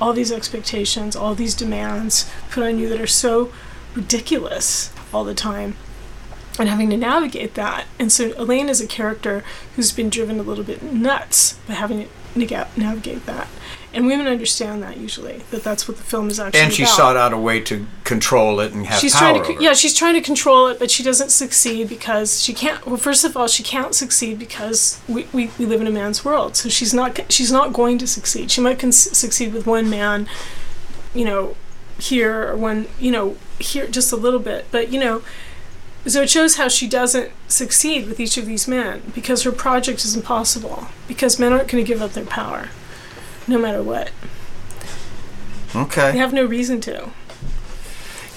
[SPEAKER 3] all these expectations, all these demands put on you that are so ridiculous all the time and having to navigate that. And so Elaine is a character who's been driven a little bit nuts by having navigate that. And women understand that usually, that that's what the film is actually
[SPEAKER 2] and she
[SPEAKER 3] about.
[SPEAKER 2] sought out a way to control it and have
[SPEAKER 3] She's
[SPEAKER 2] power
[SPEAKER 3] trying to,
[SPEAKER 2] over
[SPEAKER 3] yeah, she's trying to control it, but she doesn't succeed because she can't. Well, first of all, she can't succeed because we, we, we live in a man's world. So she's not she's not going to succeed. She might con- succeed with one man, you know, here or one, you know, here just a little bit, but you know. So it shows how she doesn't succeed with each of these men because her project is impossible because men aren't going to give up their power, no matter what.
[SPEAKER 2] Okay.
[SPEAKER 3] They have no reason to.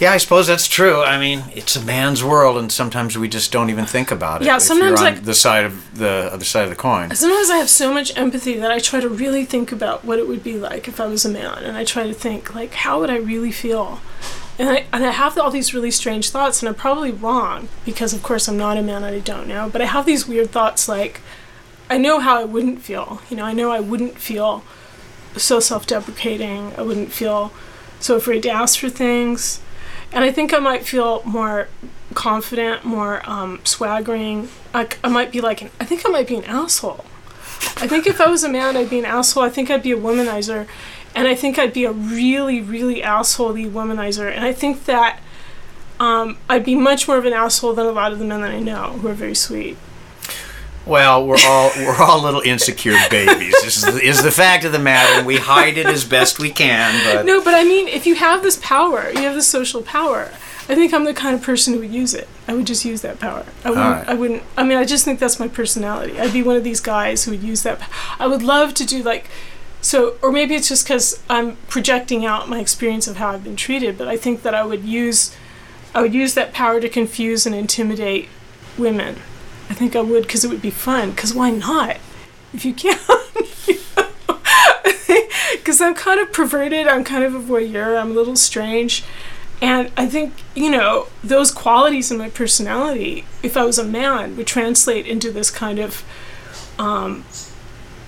[SPEAKER 2] Yeah, I suppose that's true. I mean, it's a man's world, and sometimes we just don't even think about it.
[SPEAKER 3] Yeah, sometimes,
[SPEAKER 2] on
[SPEAKER 3] like-
[SPEAKER 2] the side of the other side of the coin.
[SPEAKER 3] Sometimes I have so much empathy that I try to really think about what it would be like if I was a man, and I try to think like, how would I really feel? And I and I have all these really strange thoughts, and I'm probably wrong because, of course, I'm not a man and I don't know. But I have these weird thoughts like, I know how I wouldn't feel. You know, I know I wouldn't feel so self-deprecating. I wouldn't feel so afraid to ask for things, and I think I might feel more confident, more um, swaggering. I, I might be like, an, I think I might be an asshole. I think if I was a man, I'd be an asshole. I think I'd be a womanizer, and I think I'd be a really, really assholey womanizer. And I think that um, I'd be much more of an asshole than a lot of the men that I know who are very sweet.
[SPEAKER 2] Well, we're all we're all little insecure babies. This is the, is the fact of the matter, and we hide it as best we can. But
[SPEAKER 3] No, but I mean, if you have this power, you have this social power. I think I'm the kind of person who would use it. I would just use that power. I wouldn't.
[SPEAKER 2] Alright.
[SPEAKER 3] I wouldn't. I mean, I just think that's my personality. I'd be one of these guys who would use that. I would love to do like, so, or maybe it's just because I'm projecting out my experience of how I've been treated. But I think that I would use, I would use that power to confuse and intimidate women. I think I would because it would be fun. Because why not? If you can. Because I'm kind of perverted. I'm kind of a voyeur. I'm a little strange. And I think, you know, those qualities in my personality, if I was a man, would translate into this kind of um,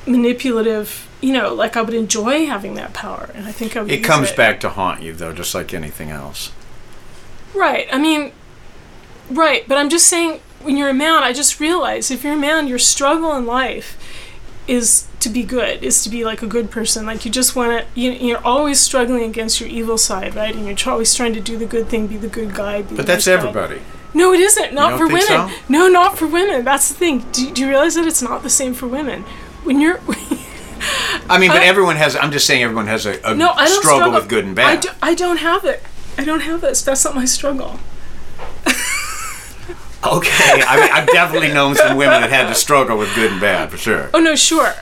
[SPEAKER 3] manipulative, you know, like I would enjoy having that power. And I think I would.
[SPEAKER 2] It comes
[SPEAKER 3] it.
[SPEAKER 2] back to haunt you, though, just like anything else.
[SPEAKER 3] Right. I mean, right. But I'm just saying, when you're a man, I just realize if you're a man, your struggle in life is to be good, is to be like a good person. Like you just want to, you, you're always struggling against your evil side, right? And you're always trying to do the good thing, be the good guy. Be
[SPEAKER 2] But that's
[SPEAKER 3] nice guy.
[SPEAKER 2] everybody.
[SPEAKER 3] No, it isn't. Not for women.
[SPEAKER 2] so?
[SPEAKER 3] No, not for women. That's the thing. Do, do you realize that it's not the same for women? When you're
[SPEAKER 2] I mean, but
[SPEAKER 3] I-
[SPEAKER 2] everyone has. I'm just saying, everyone has a, a
[SPEAKER 3] no, I don't
[SPEAKER 2] struggle,
[SPEAKER 3] struggle
[SPEAKER 2] with good and
[SPEAKER 3] I,
[SPEAKER 2] bad.
[SPEAKER 3] do, I don't have it. I don't have this. That's not my struggle.
[SPEAKER 2] Okay, I mean, I've definitely known some women that had to struggle with good and bad for sure.
[SPEAKER 3] Oh no, sure.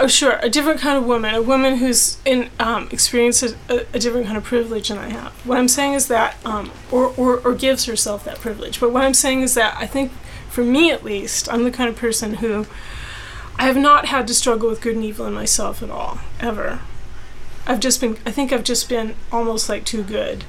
[SPEAKER 3] Oh sure, a different kind of woman, a woman who's in um, experiences a, a different kind of privilege than I have. What I'm saying is that, um, or, or or gives herself that privilege. But what I'm saying is that I think, for me at least, I'm the kind of person who, I have not had to struggle with good and evil in myself at all, ever. I've just been. I think I've just been almost like too good.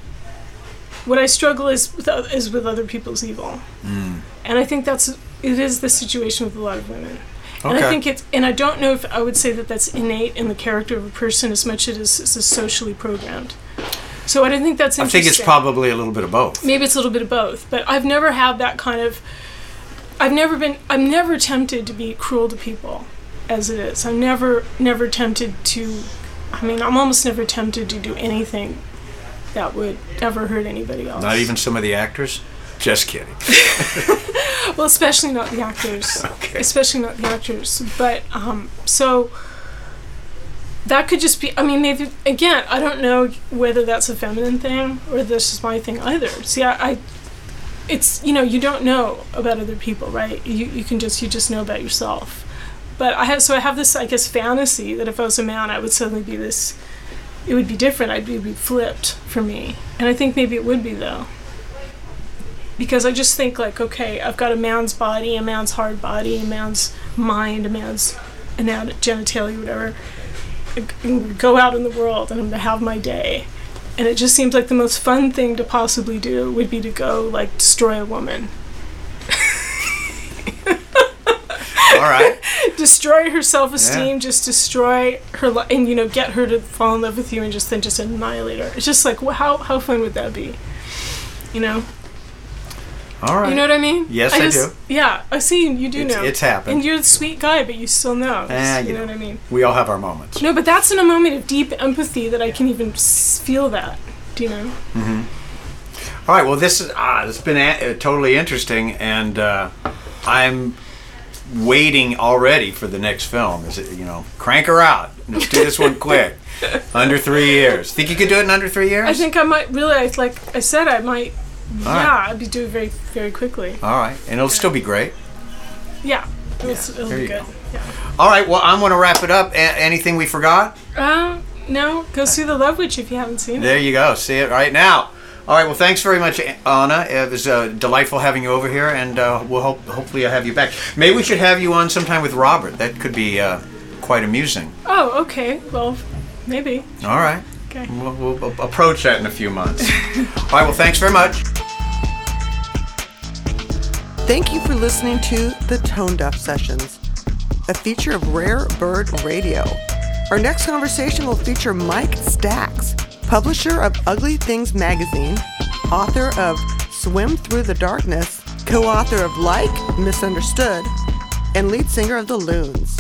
[SPEAKER 3] What I struggle is with is with other people's evil, hmm. and I think that's it is the situation with a lot of women.
[SPEAKER 2] Okay.
[SPEAKER 3] And I think it's, and I don't know if I would say that that's innate in the character of a person as much as it is, is socially programmed. So I don't think that's interesting.
[SPEAKER 2] I think it's probably a little bit of both.
[SPEAKER 3] maybe it's a little bit of both, but I've never had that kind of. I've never been. I'm never tempted to be cruel to people, as it is. I'm never, never tempted to. I mean, I'm almost never tempted to do anything that would ever hurt anybody else.
[SPEAKER 2] Not even some of the actors. Just kidding.
[SPEAKER 3] Well, especially not the actors.
[SPEAKER 2] Okay.
[SPEAKER 3] Especially not the actors. But um, so that could just be. I mean, maybe again, I don't know whether that's a feminine thing or this is my thing either. See, I, I it's you know you don't know about other people, right? You you can just you just know about yourself. But I have so I have this I guess fantasy that if I was a man, I would suddenly be this. It would be different. I'd be, be flipped for me, and I think maybe it would be though because I just think like, okay, I've got a man's body, a man's hard body, a man's mind, a man's genitalia, whatever. I Go out in the world and I'm gonna have my day, and it just seems like the most fun thing to possibly do would be to go like destroy a woman,
[SPEAKER 2] All right.
[SPEAKER 3] destroy her self-esteem, just destroy her, li- and you know, get her to fall in love with you, and just then just annihilate her. It's just like, wh- how how fun would that be? You know.
[SPEAKER 2] All right.
[SPEAKER 3] You know what I mean?
[SPEAKER 2] Yes, I
[SPEAKER 3] just,
[SPEAKER 2] do.
[SPEAKER 3] Yeah, I see. You do
[SPEAKER 2] It's-
[SPEAKER 3] know.
[SPEAKER 2] it's happened.
[SPEAKER 3] And you're a sweet guy, but you still know.
[SPEAKER 2] Eh,
[SPEAKER 3] you
[SPEAKER 2] you
[SPEAKER 3] know
[SPEAKER 2] know.
[SPEAKER 3] what I mean?
[SPEAKER 2] we all have our moments.
[SPEAKER 3] No, but that's in a moment of deep empathy that I can even feel that. Do you know? Mm-hmm.
[SPEAKER 2] All right. Well, this is ah, it's been a- uh, totally interesting, and uh, I'm waiting already for the next film. Is it you know crank her out? Let's do this one quick. under three years. Think you could do it in under three years?
[SPEAKER 3] I think I might really, I- like I said, I might.
[SPEAKER 2] All
[SPEAKER 3] yeah,
[SPEAKER 2] right.
[SPEAKER 3] I'd be doing very, very quickly.
[SPEAKER 2] All right, and it'll still be great.
[SPEAKER 3] Yeah, it'll, it'll be good.
[SPEAKER 2] go.
[SPEAKER 3] Yeah.
[SPEAKER 2] All right. Well, I'm going to wrap it up. A- anything we forgot?
[SPEAKER 3] Uh, no, go see the Love Witch if you haven't seen it.
[SPEAKER 2] There you go. See it right now. All right. Well, thanks very much, Anna. It was uh, delightful having you over here, and uh, we'll hope hopefully I have you back. Maybe we should have you on sometime with Robert. That could be uh, quite amusing.
[SPEAKER 3] Oh, okay. Well, maybe.
[SPEAKER 2] All right.
[SPEAKER 3] Okay.
[SPEAKER 2] We'll, we'll approach that in a few months. All right. Well, thanks very much.
[SPEAKER 1] Thank you for listening to the Tone Deaf Sessions, a feature of Rare Bird Radio. Our next conversation will feature Mike Stax, publisher of Ugly Things magazine, author of Swim Through the Darkness, co author of Like Misunderstood, and lead singer of the Loons.